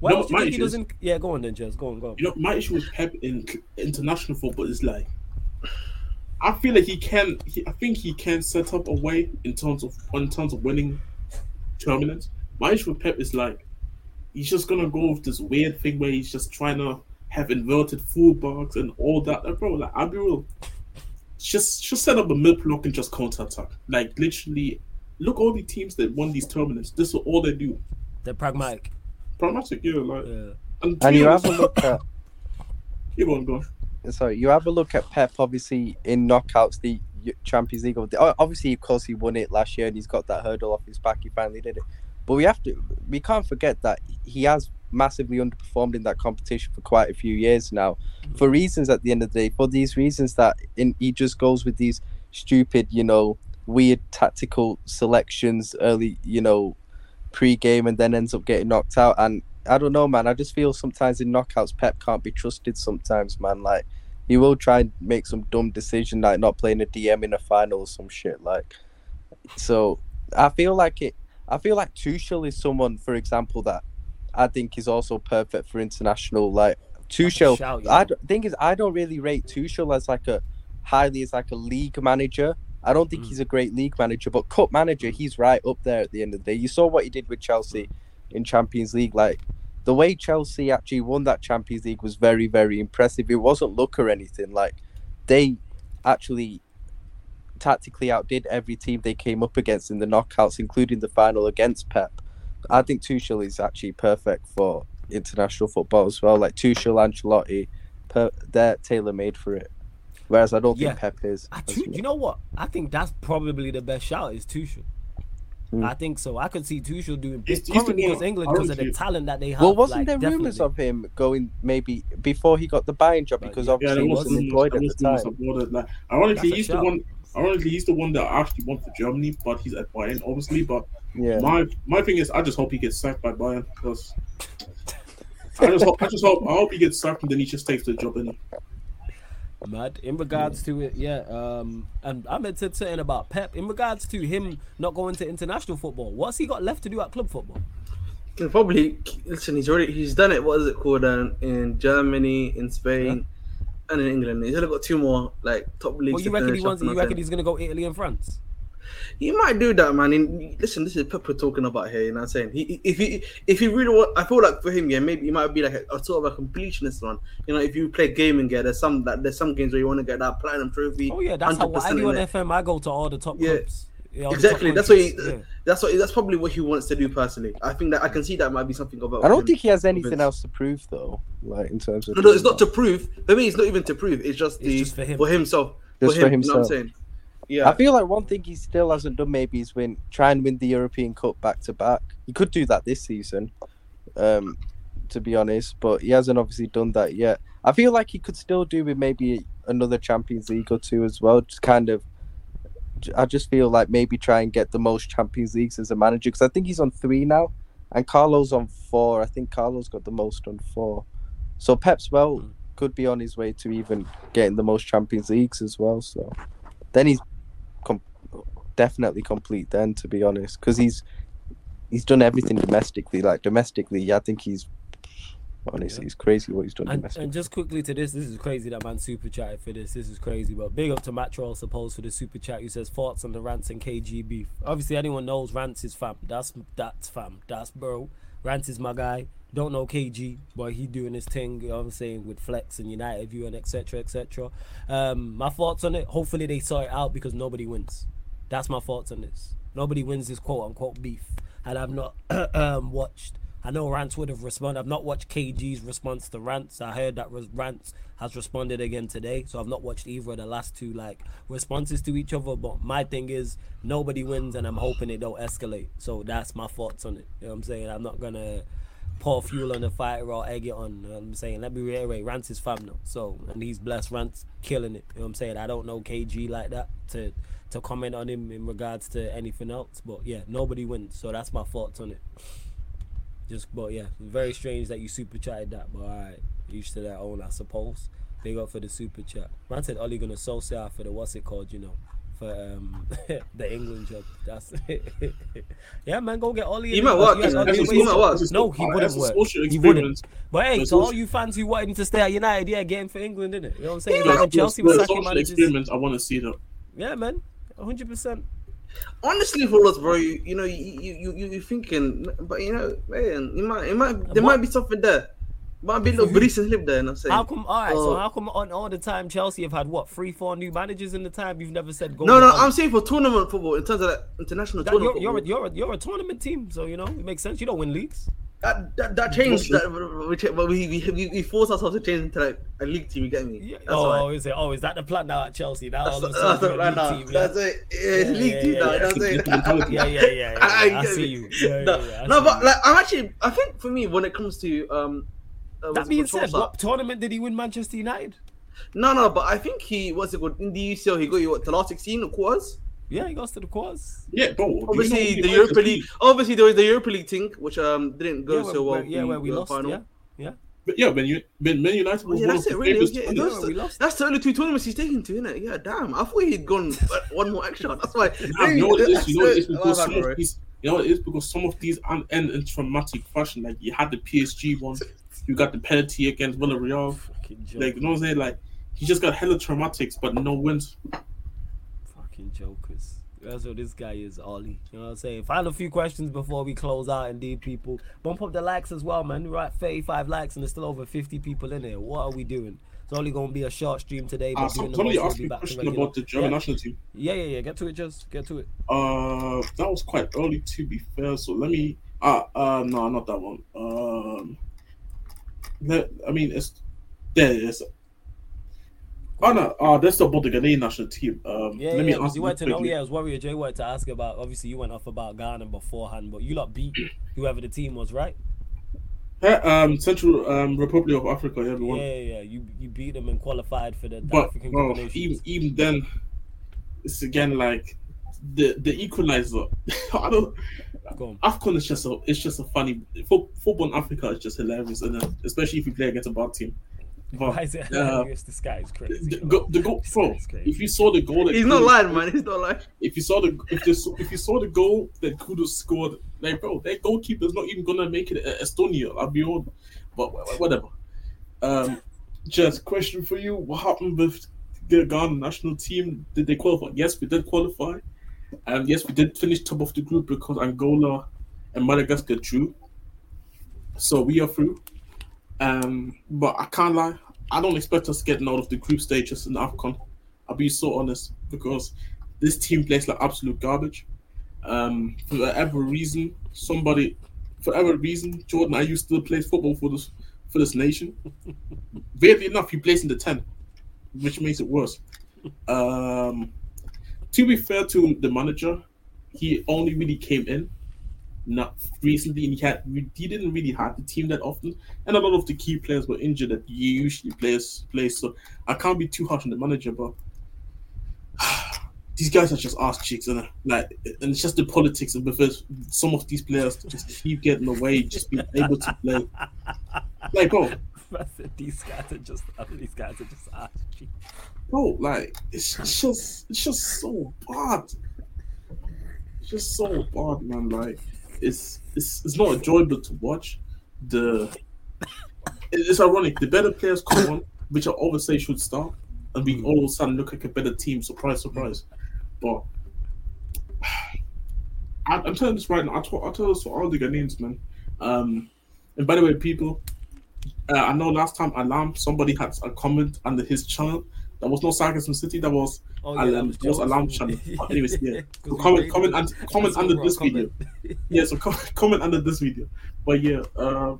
Why No, else do you my think he issue doesn't? Yeah, go on then, Jez. Go on, go on. You know, my issue with Pep in international football is like, I feel like he can. He, I think he can set up a way in terms of in terms of winning tournaments. My issue with Pep is like, he's just gonna go with this weird thing where he's just trying to have inverted fullbacks and all that. Like, bro, like I'll be real. Just just set up a mid block and just counter attack. Like literally, look all the teams that won these tournaments. This is all they do. They're pragmatic. Pragmatic, yeah. Like, Yeah. and, And you have a look at You go on, go on. sorry, you have a look at Pep. Obviously, in knockouts, the Champions League. of the- o- Obviously, of course, he won it last year, and he's got that hurdle off his back. He finally did it. But we have to, we can't forget that he has massively underperformed in that competition for quite a few years now, for mm. reasons at the end of the day. For these reasons that in, he just goes with these stupid, you know, weird tactical selections early, you know, pre-game, and then ends up getting knocked out. And I don't know, man. I just feel sometimes in knockouts, Pep can't be trusted. Sometimes, man. Like he will try and make some dumb decision, like not playing a DM in a final or some shit. Like, so I feel like it. I feel like Tuchel is someone, for example, that I think is also perfect for international. Like Tuchel, shout, I thing is I don't really rate Tuchel as like a highly as like a league manager. I don't think Mm. he's a great league manager, but cup manager, he's right up there at the end of the day. You saw what he did with Chelsea in Champions League. Like the way Chelsea actually won that Champions League was very, very impressive. It wasn't luck or anything. Like they actually tactically outdid every team they came up against in the knockouts, including the final against Pep. I think Tuchel is actually perfect for international football as well. Like Tuchel, Ancelotti, per, they're tailor made for it. Whereas I don't Yeah. think Pep is. I well. you know what? I think that's probably the best shout is Tuchel. Hmm. I think so. I could see Tuchel doing He's- big he's the currently one- against England because of the talent that they have. Well, wasn't like, there rumours of him going maybe before he got the buying job because yeah. obviously there he was wasn't employed there at the was rumors time. about it, Like, ironically, That's a he's the shout. one. Ironically, he's the one that I actually won for Germany, but he's at Bayern, obviously. But Yeah. my my thing is, I just hope he gets sacked by Bayern because I just hope I just hope I hope he gets sacked and then he just takes the job in. Mad. In regards to it, yeah. Um, and I meant to saying about Pep. In regards to him not going to international football, what's he got left to do at club football? can probably listen. He's already he's done it. What is it called? Um, in Germany, in Spain, and in England. He's only got two more like top leagues. Well, you reckon he wants? You reckon he's gonna go Italy and France? He might do that, man. And listen, this is Pepper talking about here. You know what I'm saying? He, if he, if he really want, I feel like for him, yeah, maybe he might be like a, a sort of a completionist one. You know, if you play gaming, yeah, there's some that there's some games where you want to get that platinum trophy. Oh yeah, that's how I do on. FM. I go to all the top Yeah. clubs. Yeah, Exactly. That's what he, yeah. that's what that's probably what he wants to do personally. I think that I can see that might be something about. I don't think he has anything Vince. else to prove though. Like in terms of No, no, it's not to prove. For me, it's not even to prove. It's just It's the just for him. himself. Just for for him. You know what I'm himself. saying? Yeah. I feel like one thing he still hasn't done maybe is win try and win the European Cup back to back. He could do that this season, um, to be honest, but he hasn't obviously done that yet. I feel like he could still do with maybe another Champions League or two as well. Just kind of, I just feel like maybe try and get the most Champions Leagues as a manager because I think he's on three now, and Carlo's on four. I think Carlo's got the most on four. So Pep's well Mm. could be on his way to even getting the most Champions Leagues as well. So then he's com- definitely complete then to be honest because he's he's done everything domestically like domestically i think he's Honestly, it's crazy what he's done. And, and just quickly to this, this is crazy that man super chatted for this. This is crazy, but big up to Matro, suppose for the super chat. Who says thoughts on the Rants and KG beef? Obviously, anyone knows Rants is fam. That's that's fam. That's bro. Rants is my guy. Don't know KG, but he doing his thing. You know what I'm saying with Flex and United View and etc. etc. Um, my thoughts on it. Hopefully they sort it out because nobody wins. That's my thoughts on this. Nobody wins this quote unquote beef, and I've not um, watched. I know Rants would have responded. I've not watched KG's response to Rants. I heard that Rants has responded again today, so I've not watched either of the last two like responses to each other. But my thing is nobody wins, and I'm hoping it don't escalate. So that's my thoughts on it. You know what I'm saying? I'm not gonna pour fuel on the fire or egg it on. You know I'm saying? Let me reiterate, Rants is fam now. So and he's blessed. Rants killing it. You know what I'm saying? I don't know KG like that to to comment on him in regards to anything else. But yeah, nobody wins. So that's my thoughts on it. Just but yeah, very strange that you super chatted that. But alright, each to their own, I suppose. Big up for the super chat. Man said Ollie gonna associate for the what's it called, you know, for um the England job. That's it. yeah, man. Go get Ollie. He might work, because you he might work. No, he wouldn't work. He wouldn't. But hey, That's to all you fans who wanting to stay at United, yeah, game for England, innit? You know what I'm saying? Yeah. Like Chelsea was the sacking managers. I want to see that. Yeah, man. 100%. Honestly, for us, bro, you, you know, you you you you thinking, but you know, man, you might, it might, there What? might be something there. Might be a little breeze and slip there, and I'm saying. How come? All right, so Oh. how come on all the time Chelsea have had what three, four new managers in the time? You've never said go. No, no, I'm saying for tournament football in terms of like, international That, you're, tournament you're, a, football. you're, a, you're a tournament team, so you know it makes sense. You don't win leagues. That, that, that changed. That, we, we, we, we, forced ourselves to change into like a league team. You get me? Yeah. That's oh, why. is it? Oh, is that the plan now at Chelsea? Now That's, of that's, sudden right now. team, yeah? That's it. It's Yeah, league yeah, team yeah, now. yeah. That's it. yeah, yeah, yeah, yeah. I, I, I see you. Yeah, no, yeah, yeah, no, but you. like I'm actually, I think for me, when it comes to um, uh, that being said, what tournament did he win Manchester United? no, no, but I think he what's it called in the UCL. He got you what the last 16 or quarters. Yeah, he goes to the quarters. Yeah, bro. do you know Obviously, the United Europa beat? League. Obviously, there was the Europa League thing, which um didn't go yeah, so well. where- yeah, where we in the lost. final. Yeah, yeah. But yeah, when you when Man United Oh, yeah, one that's of it, the really. favorites Yeah, those- Yeah, we lost. That's the only two tournaments he's taken to, innit? Yeah, damn. I thought he'd gone one more extra. That's why. Nah, you know what it is? You know what it is? Because some of these, you know it is? Because some of these end in traumatic fashion. Like you had the PSG one, you got the penalty against Villarreal. Fucking joke. Like you know what I'm saying? Like he just got hella traumatics, but no wins. Fucking jokers. That's what this guy is, Ollie. You know what I'm saying? Final few questions before we close out. Indeed, people. Bump up the likes as well, man. We're at 35 likes and there's still over 50 people in here. What are we doing? It's only going to be a short stream today. But Uh, doing some, somebody most, we'll asked me to question about the German yeah. national team. yeah, yeah, yeah. Get to it, just get to it. Uh, that was quite early to be fair. So let me. Uh, uh, no, not that one. Um, let, I mean, it's there. It is. Oh no, uh, that's about the Ghanaian national team. Um, Yeah, let yeah. me ask you wanted to know. Yeah, it was Warrior J wanted to ask about. Obviously, you went off about Ghana beforehand, but you lot beat whoever the team was, right? Yeah, um, Central um, Republic of Africa, yeah, everyone. Yeah, yeah, yeah. You you beat them and qualified for the, but African bro, even even then, it's again like the the equalizer. I don't. Afcon is just a it's just a funny football in Africa is just hilarious, and especially if you play against a bad team. But Why is it uh, hilarious? This guy is crazy. the, go, the goal, bro. crazy. If you saw the goal, that He's not Kudus- lying, man. He's not lying. If you saw the if you if you saw the goal that Kudus scored, like bro, that goalkeeper's not even gonna make it at Estonia. I'll be on, but whatever. Um, just question for you: What happened with the Ghana national team? Did they qualify? Yes, we did qualify, and yes, we did finish top of the group because Angola and Madagascar drew. So we are through. Um, but I can't lie, I don't expect us getting out of the group stages in AFCON. I'll be so honest because this team plays like absolute garbage. Um, for whatever reason, somebody, for whatever reason, Jordan Ayew used to play football for this for this nation. Weirdly enough, he plays in the ten, which makes it worse. Um, to be fair to the manager, he only really came in not recently, and he had he didn't really have the team that often, and a lot of the key players were injured that he usually plays plays. So I can't be too harsh on the manager, but these guys are just ass cheeks, and like, and it's just the politics, and because some of these players just keep getting away, just being able to play. Like, bro, these guys are just these guys are just ass cheeks. bro, like it's just it's just so bad. It's just so bad, man. Like it's it's it's not enjoyable to watch. The it's ironic. The better players come on, which I always say should start, and we all of a sudden look like a better team. Surprise, surprise. But I, I'm telling this right now. I told I told this to all the Ghanaians, man. Um, and by the way, people, uh, I know last time Alarm somebody had a comment under his channel. That was no sarcasm city. That was Oh, Alarm, that that was Joe's. Alarm channel. But anyways, yeah. we comment comment and comment under this comment. video. Yeah, so com- comment under this video. But yeah, uh,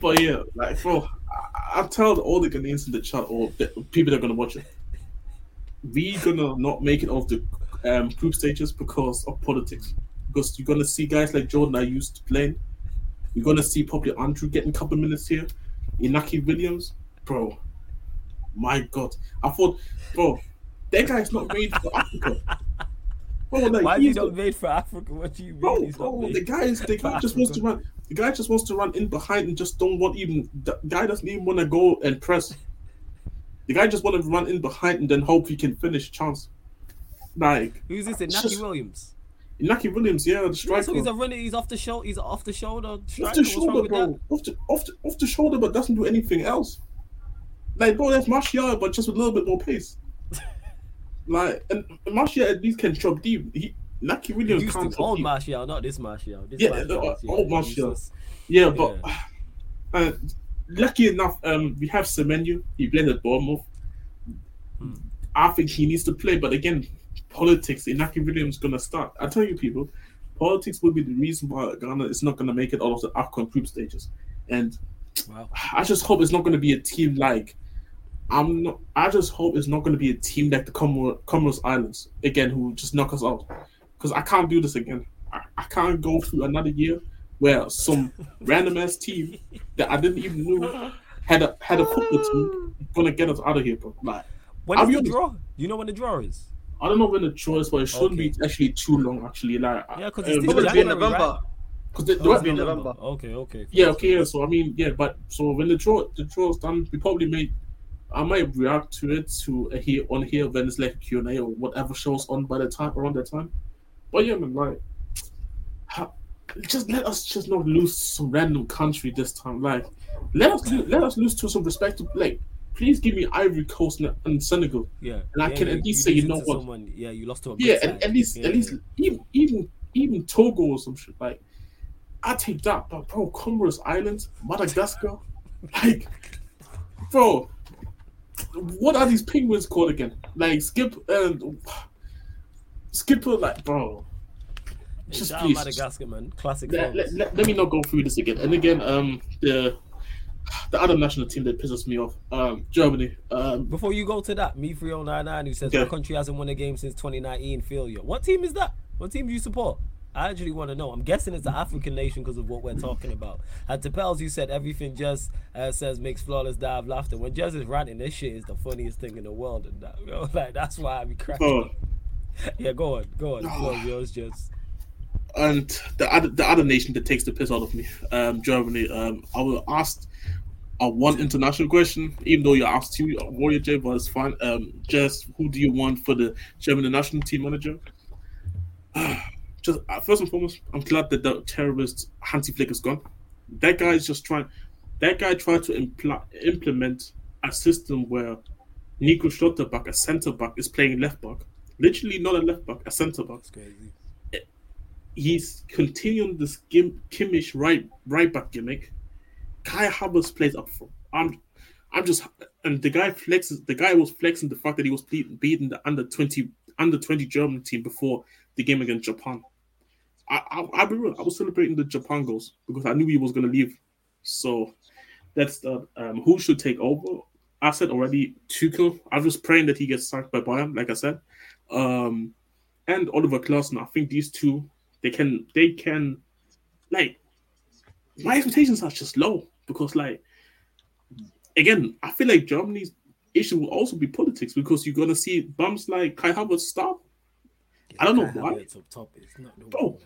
but yeah, like bro, I, I tell all the Ghanaians in the chat or the people that are gonna watch it, we gonna not make it off the um, group stages because of politics. Because you're gonna see guys like Jordan Ayew used to playing. You're gonna see probably Andrew getting a couple minutes here, Inaki Williams, bro. My God, I thought, bro, that guy's not made for Africa. Bro, like, Why is he not made for Africa? What do you mean? Bro, bro, the guy is the guy just wants to run. The guy just wants to run in behind and just don't want even. The guy doesn't even want to go and press. The guy just want to run in behind and then hope he can finish chance. Like Who's this? Inaki just- Williams. Naki Williams, yeah, the Yeah, striker. so he's a runner. He's off the shoulder. He's off the shoulder. off the shoulder, bro. Off the, off, the, off the shoulder, but doesn't do anything else. Like, bro, that's Martial, but just with a little bit more pace. like, and Martial at least can chop deep. He, Naki Williams used can't to old deep. Martial, not this Martial. This Yeah, Martial uh, old Martial. Yeah, but uh, lucky enough, um, we have Semenyo. He played at Bournemouth. Hmm. I think he needs to play, but again, politics. Inaki Williams gonna start. I tell you, people, politics will be the reason why Ghana is not gonna make it out of the AFCON group stages. And Wow. I just hope it's not gonna be a team like. I'm not. I just hope it's not gonna be a team like the Comor- Comoros Islands again, who just knock us out. Because I can't do this again. I, I can't go through another year where some random ass team that I didn't even know had a had a football team gonna get us out of here, bro. Like When I'll is the honest. draw? You know when the draw is? I don't know when the draw is, but it shouldn't Okay. be actually too long. Actually, like yeah, because uh, it's Probably still be in January, November. because the, Oh, the, it's be November. Okay, okay. yeah, okay, yeah. So I mean, yeah, but so when the draw the draw's done, we probably may I might react to it to a here on here when it's like Q and A or whatever shows on by the time around that time. But yeah, man, like ha- just let us just not lose some random country this time. Like let us lo- let us lose to some respectable like please give me Ivory Coast and, Senegal. Yeah. And I yeah, can at least say, you know what? Someone, yeah, you lost to a Yeah, and at least Yeah, at least even even even Togo or some shit. Like I take that, but bro, Comoros Islands, Madagascar, like bro, what are these penguins called again? Like Skip and Skipper, like bro. Just please, Madagascar, man. Classic let, let, let, let me not go through this again. And again, um, the the other national team that pisses me off, um, Germany. Um, Before you go to that, me 3099 who says Yeah. my country hasn't won a game since 2019 failure. What team is that? What team do you support? I actually want to know. I'm guessing it's the African nation because of what we're talking about. And to Pels, you said everything Jez uh, says makes flawless die of laughter. When Jez is ranting, this shit is the funniest thing in the world. And that, you know, like that's why I be cracking. up. Yeah, go on, go on. Floor's yours, Jez. and the other the other nation that takes the piss out of me, um, Germany. Um, I will ask a one international question, even though you asked two, uh, Warrior J, but it's fine. Um, just who do you want for the German national team manager? just uh, first and foremost, I'm glad that the terrorist Hansi Flick is gone. That guy is just trying. That guy tried to impl- implement a system where Nico Schlotterbeck, a centre back, is playing left back. Literally not a left back, a centre back he's continuing this Kim, Kimmich right right back gimmick. Kai Havertz plays up front. I'm I'm just and the guy flexes the guy was flexing the fact that he was beating the under 20 under 20 German team before the game against Japan. I, I I'll be real, I was celebrating the Japan goals because I knew he was gonna leave. So that's the um who should take over. I said already Tuchel. I was praying that he gets sacked by Bayern, like I said. Um and Oliver Glasner. I think these two they can they can like my expectations are just low because like again I feel like Germany's issue will also be politics because you're gonna see bums like Kai Havertz stop. I don't know why. Havertz up top. It's not the Bro. one.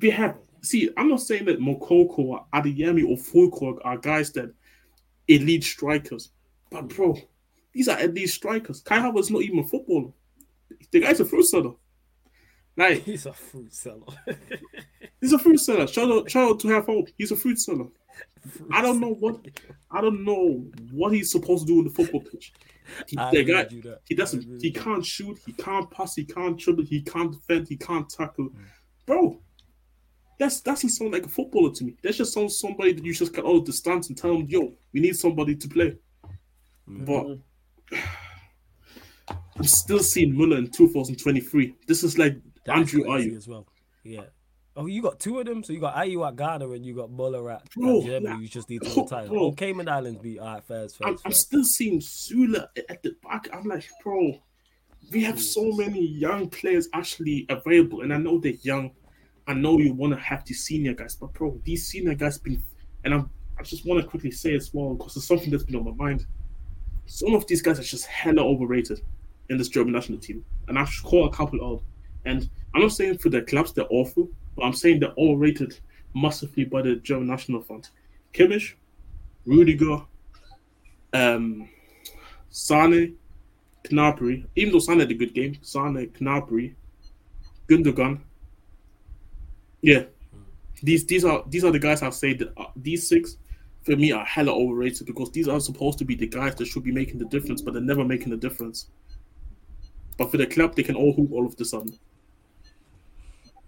We have see I'm not saying that Moukoko, Adeyemi, or Fullkrug are guys that elite strikers, but bro, these are elite strikers. Kai Havertz not even a footballer. The guy's a fruit seller. Like He's a fruit seller. he's a fruit seller. Shout out, shout out to have hope. He's a fruit seller. I don't know what I don't know what he's supposed to do in the football pitch. He, guy, there. he doesn't. He can't shoot. He can't pass. He can't dribble. He can't defend. He can't tackle. Mm. Bro, that's that doesn't sound like a footballer to me. That just sounds somebody that you just cut out of the stands and tell him, "Yo, we need somebody to play." Mm. But I'm still seeing Muller in 2023. This is like That's Andrew Ayew. as well. Yeah. Oh, you got two of them. So you got Ayew at Ghana and you got Muller at, Bro, Germany. yeah. You just need to retire. bro. Oh, Cayman Islands be all right. First, I'm, first, I'm still seeing Sule at the back. I'm like, bro, we have so many young players actually available, and I know they're young. I know you want to have these senior guys, but bro, these senior guys been, and I'm, I just want to quickly say as well because it's something that's been on my mind. Some of these guys are just hella overrated in this German national team, and I've caught a couple out. And I'm not saying for the clubs they're awful, but I'm saying they're overrated massively by the German national fund. Kimmich, Rudiger, um, Sane, Gnabry. Even though Sane had a good game, Sane, Gnabry, Gundogan. Yeah, these these are these are the guys I've said that are, these six for me are hella overrated because these are supposed to be the guys that should be making the difference, but they're never making the difference. But for the club, they can all hoop all of the sudden.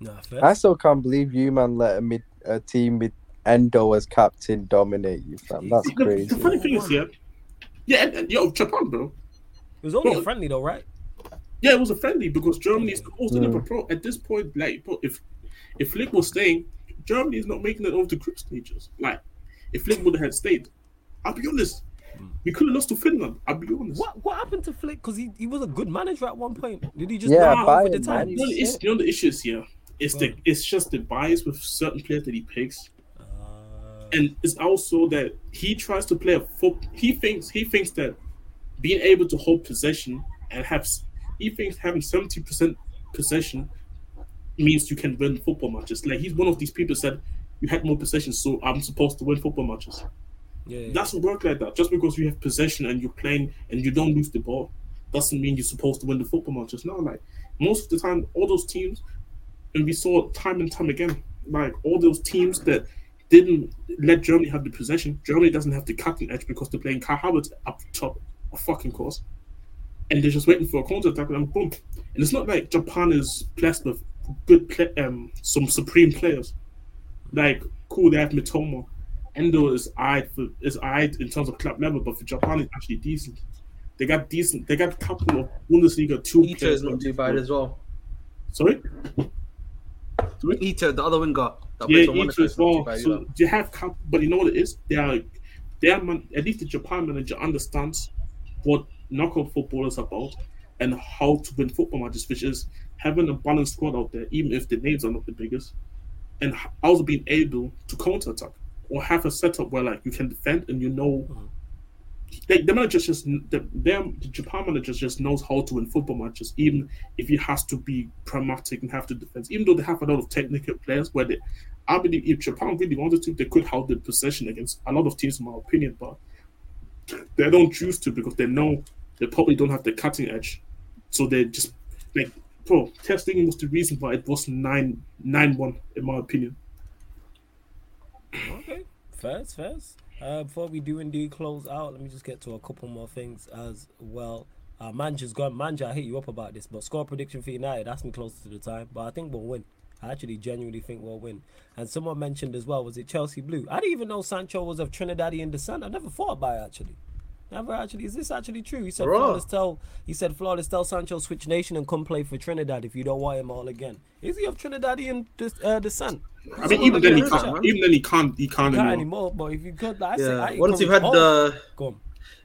Nah. I still can't believe you, man, let a, mid, a team with Endo as captain dominate you, fam. That's The, the crazy. funny thing is, yeah, yeah, and, and, yo, Japan, bro. It was only Bro. a friendly though, right? Yeah, it was a friendly because Germany is hosting Mm. it, but bro, at this point, like, bro, if if Flick was staying, Germany is not making it over the group stages. Like, if Flick would have had stayed, I'll be honest, we could have lost to Finland. I'll be honest. What what happened to Flick? Because he, he was a good manager at one point. Did he just Yeah, not have the time? man. You know, the issue, you know the issues here. It's the it's just the bias with certain players that he picks, Uh, and it's also that he tries to play a foot. He thinks he thinks that being able to hold possession and have he thinks having seventy percent possession means you can win football matches. Like he's one of these people that said you had more possession, so I'm supposed to win football matches. yeah, yeah. doesn't work like that. Just because you have possession and you're playing and you don't lose the ball doesn't mean you're supposed to win the football matches. No, like most of the time, all those teams, and we saw time and time again, like all those teams that didn't let Germany have the possession. Germany doesn't have the cutting edge because they're playing Kai Havertz up top, of fucking course, and they're just waiting for a counter attack and boom. And it's not like Japan is blessed with good play, um, some supreme players. Like cool, they have Mitoma. Endo is eyed for is eyed in terms of club level, but for Japan it's actually decent. They got decent. They got a couple of Bundesliga two Ito is not too bad as well. Sorry, Ito, the other winger. That yeah, plays for Ito as well. So either. you have but you know what it is? They are, they are at least the Japan manager understands what knockout football is about and how to win football matches, which is having a balanced squad out there, even if the names are not the biggest, and also being able to counter attack or have a setup where like you can defend and you know. Mm-hmm. They, the manager just the, them the Japan manager just knows how to win football matches, even if he has to be pragmatic and have to defend. Even though they have a lot of technical players, where they, I believe if Japan really wanted to, they could hold the possession against a lot of teams, in my opinion. But they don't choose to because they know they probably don't have the cutting edge, so they just like bro. Testing was the reason why it was nine nine one in my opinion. Okay, first, first. Uh, before we do indeed close out, let me just get to a couple more things as well. Uh, Manja's gone. Manja, I hit you up about this, but score prediction for United, that's me closer to the time. But I think we'll win. I actually genuinely think we'll win. And someone mentioned as well, was it Chelsea Blue? I didn't even know Sancho was of Trinidadian descent. I never thought about it actually. Never actually. Is this actually true? He said Bro. flawless tell. He said flawless tell Sancho switch nation and come play for Trinidad if you don't want him all again. Is he of Trinidadian des- uh, descent? I mean, even then he Yeah, can't. man. Even then he can't. He can't Not anymore. anymore, but if you could, I say, Yeah. I Once you've had the Go on.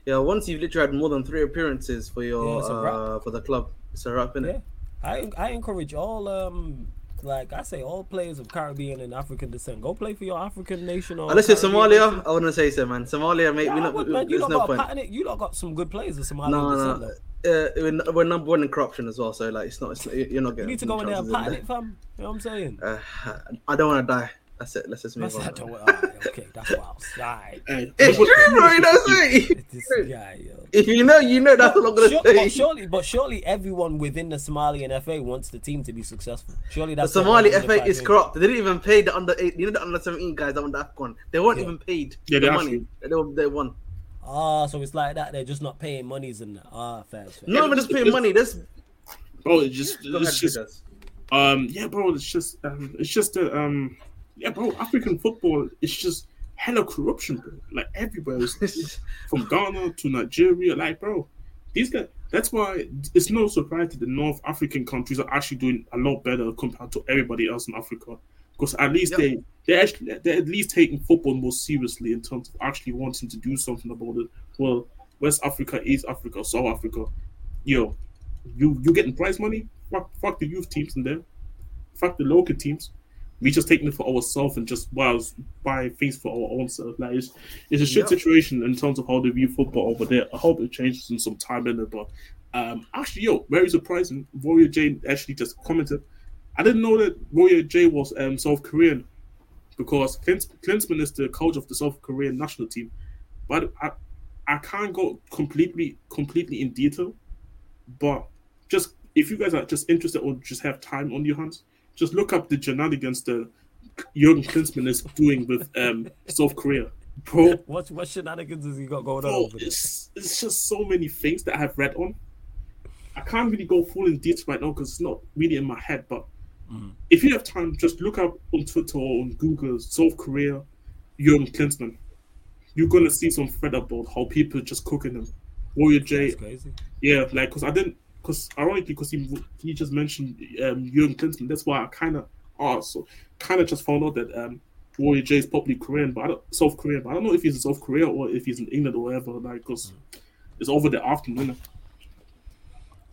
yeah, once you've literally had more than three appearances for your it's a wrap. uh, for the club, it's a wrap, innit? Yeah, I I encourage all um like I say all players of Caribbean and African descent go play for your African nation or Unless you're Somalia, nation. I wouldn't say so, man. Somalia, mate, Yeah, we not, would, man, you there's no point. You lot got some good players of Somalia. No, descent. no, uh, we're, we're number one in corruption as well. So like, it's not. It's, you're not getting. You need to go in there and it, fam. You know what I'm saying? Uh, I don't want to die. That's it. Let's just That's move on. that don't- alright, okay, that's wild. Alright. Hey, It's true, bro. You know what I'm saying? This guy, yo. If you know, you know. That's what I'm gonna Sure- say. but surely, but surely everyone within the Somalian FA wants the team to be successful. Surely The Somali what FA is unified corrupt. They didn't even pay the under eight. You know the under seventeen guys on that won the Afcon. They weren't Yeah. even paid Yeah, the money actually- they, they won. Ah, so it's like that. They're just not paying monies and that. Ah, fair. fair. Not even just paying money. This bro, it's just, Go it's just, um, yeah, bro, it's just, um, it's just, uh, um, yeah, bro, African football, is just hella corruption, bro. Like everywhere, from Ghana to Nigeria, like, bro, these guys. That's why it's no surprise that the North African countries are actually doing a lot better compared to everybody else in Africa. Because at least they they actually they're at least taking football more seriously in terms of actually wanting to do something about it. Well, West Africa, East Africa, South Africa, yo, you you getting prize money? Fuck, fuck the youth teams in there. Fuck the local teams. We just taking it for ourselves and just buy, buy things for our own self. Like it's, it's a shit Yep. situation in terms of how they view football over there. I hope it changes in some time in it. But um, actually, yo, very surprising. Warrior J actually just commented. I didn't know that Warrior J was um, South Korean because Clint, Klinsmann is the coach of the South Korean national team. But I, I can't go completely completely in detail. But just if you guys are just interested or just have time on your hands, just look up the shenanigans that Jurgen Klinsmann is doing with um, South Korea, bro. What what shenanigans has he got going on Bro, there? it's, it's just so many things that I have read on. I can't really go full in detail right now because it's not really in my head. But Mhm. if you have time, just look up on Twitter or on Google South Korea, Jurgen Klinsmann. You're gonna see some thread about how people just cooking them. Warrior J, crazy. yeah, like because I didn't, because ironically, because he he just mentioned um, Jurgen Klinsmann. That's why I kind of also kind of just found out that um, Warrior J is probably Korean, but I don't, South Korean. But I don't know if he's in South Korea or if he's in England or whatever. Like, because it's over the afternoon.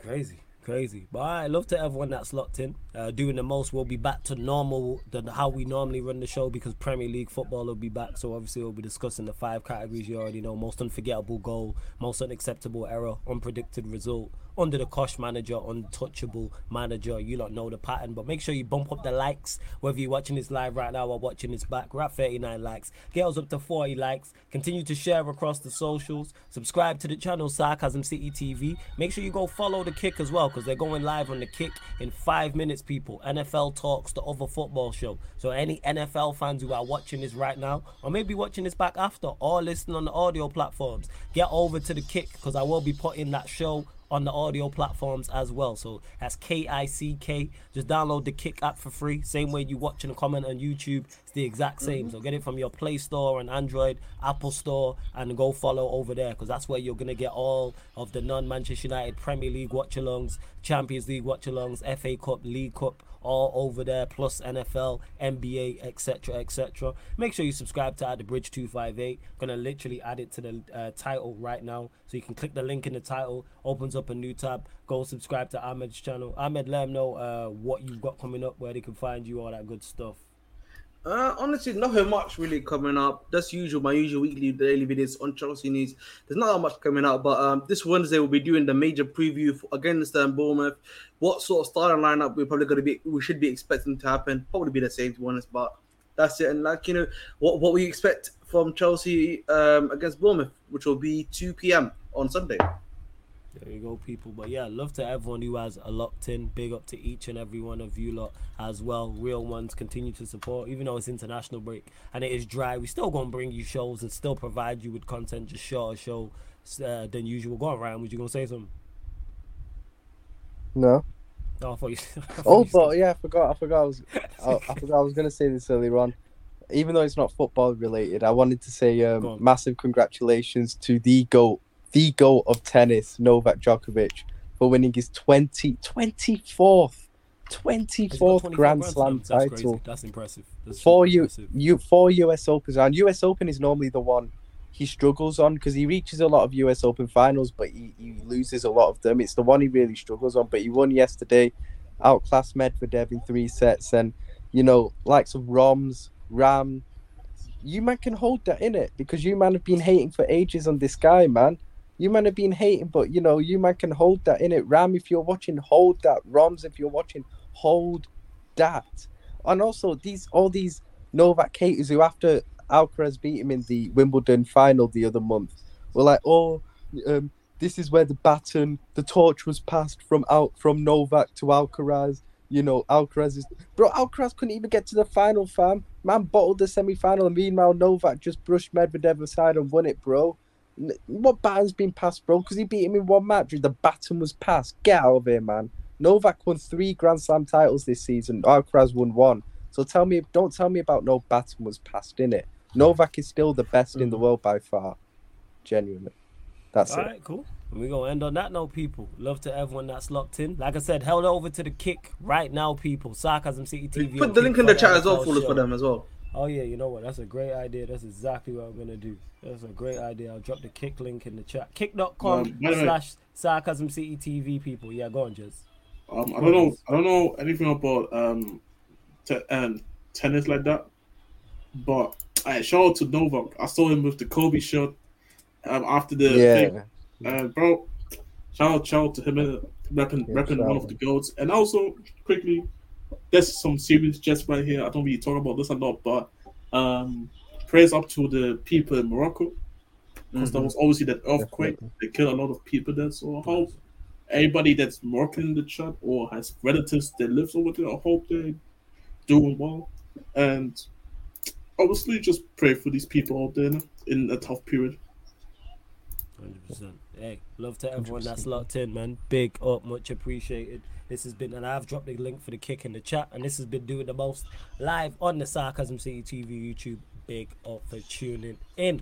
Crazy, crazy. But I love to everyone that's locked in. Uh, doing the most. We'll be back to normal than how we normally run the show because Premier League football will be back. So obviously we'll be discussing the five categories you already know: most unforgettable goal, most unacceptable error, unpredicted result, under the cosh manager, untouchable manager. You don't know the pattern, but make sure you bump up the likes. Whether you're watching this live right now or watching this back, we're at 39 likes. Get us up to 40 likes. Continue to share across the socials. Subscribe to the channel Sarcasm City TV. Make sure you go follow the Kick as well because they're going live on the Kick in five minutes. People, NFL talks, the other football show. So any NFL fans who are watching this right now, or maybe watching this back after, or listening on the audio platforms, get over to the Kick because I will be putting that show on the audio platforms as well. So that's K I C K. Just download the Kick app for free. Same way you watching a comment on YouTube. It's the exact same. Mm-hmm. So get it from your Play Store and Android, Apple Store, and go follow over there because that's where you're gonna get all of the non-Manchester United Premier League watch-alongs, Champions League watch-alongs, FA Cup, League Cup, all over there. Plus NFL, NBA, etc., etc. Make sure you subscribe to At the Bridge 258. Gonna literally add it to the uh, title right now, so you can click the link in the title. Opens up a new tab. Go subscribe to Ahmed's channel. Ahmed, let them know uh, what you've got coming up, where they can find you, all that good stuff. Uh, honestly, nothing much really coming up. That's usual. My usual weekly daily videos on Chelsea news. There's not that much coming out, but um, this Wednesday we'll be doing the major preview for, against um, Bournemouth. What sort of starting lineup we're probably going to be, we should be expecting to happen. Probably be the same to be honest, but that's it. And like you know, what what we expect from Chelsea um, against Bournemouth, which will be 2 p.m. on Sunday. There you go, people. But yeah, love to everyone who has a locked in. Big up to each and every one of you lot as well. Real ones continue to support, even though it's international break and it is dry. We still gonna bring you shows and still provide you with content, just shorter show uh, than usual. Go on, Ryan. Was you gonna say something? No. No, I thought you. Oh, but yeah, I forgot. I forgot. I was. I, I forgot. I was gonna say this earlier on. Even though it's not football related, I wanted to say um, massive congratulations to the goat, the goal of tennis, Novak Djokovic, for winning his 20, 24th, 24th Grand Slam That's title. crazy. That's impressive. That's Four impressive. you four US Opens and US Open is normally the one he struggles on because he reaches a lot of US Open finals, but he, he loses a lot of them. It's the one he really struggles on. But he won yesterday, outclassed Medvedev in three sets, and you know, likes of Roms, Ram. You man can hold that in it because you man have been hating for ages on this guy, man. You might have been hating, but you know, you man can hold that in it. Ram, if you're watching, hold that. Roms, if you're watching, hold that. And also these all these Novak Keita, who after Alcaraz beat him in the Wimbledon final the other month, were like, "Oh, um, this is where the baton, the torch was passed from out from Novak to Alcaraz." You know, Alcaraz is bro. Alcaraz couldn't even get to the final, fam. Man bottled the semi-final, and meanwhile Novak just brushed Medvedev aside and won it, bro. N- What baton's been passed, bro? Because he beat him in one match. The baton was passed. Get out of here, man. Novak won three Grand Slam titles this season. Alcaraz won one. So tell me, don't tell me about no baton was passed in it. Novak is still the best in the mm. world by far. Genuinely, that's All it. right, cool. We're gonna end on that note, people. Love to everyone that's locked in. Like I said, held over to the kick right now, people. Sarcasm City TV. Put the link in the chat as well NFL for, for them as well. Oh yeah, you know what? That's a great idea. That's exactly what I'm gonna do. That's a great idea. I'll drop the kick link in the chat. Kick.com by slash sarcasm city TV people. Yeah, go on, Jez. Um, I don't know. I don't know anything about um, te- um tennis like that. But I shout out to Novak. I saw him with the Kobe shirt um, after the thing. Yeah, Uh, bro, shout out, shout out to him uh, repping, Yeah, repping one of the goats. And also, quickly, there's some serious just right here. I don't really talk about this a lot, but um, praise up to the people in Morocco because there was obviously that earthquake. Definitely. They killed a lot of people there. So I hope anybody that's Moroccan in the chat or has relatives that lives over there, I hope they're doing well. And obviously, just pray for these people out there in a tough period. Hundred percent. Hey, love to everyone that's locked in, man. Big up, much appreciated. This has been, and I've dropped the link for the kick in the chat, and this has been doing the most live on the Sarcasm City TV YouTube. Big up for tuning in.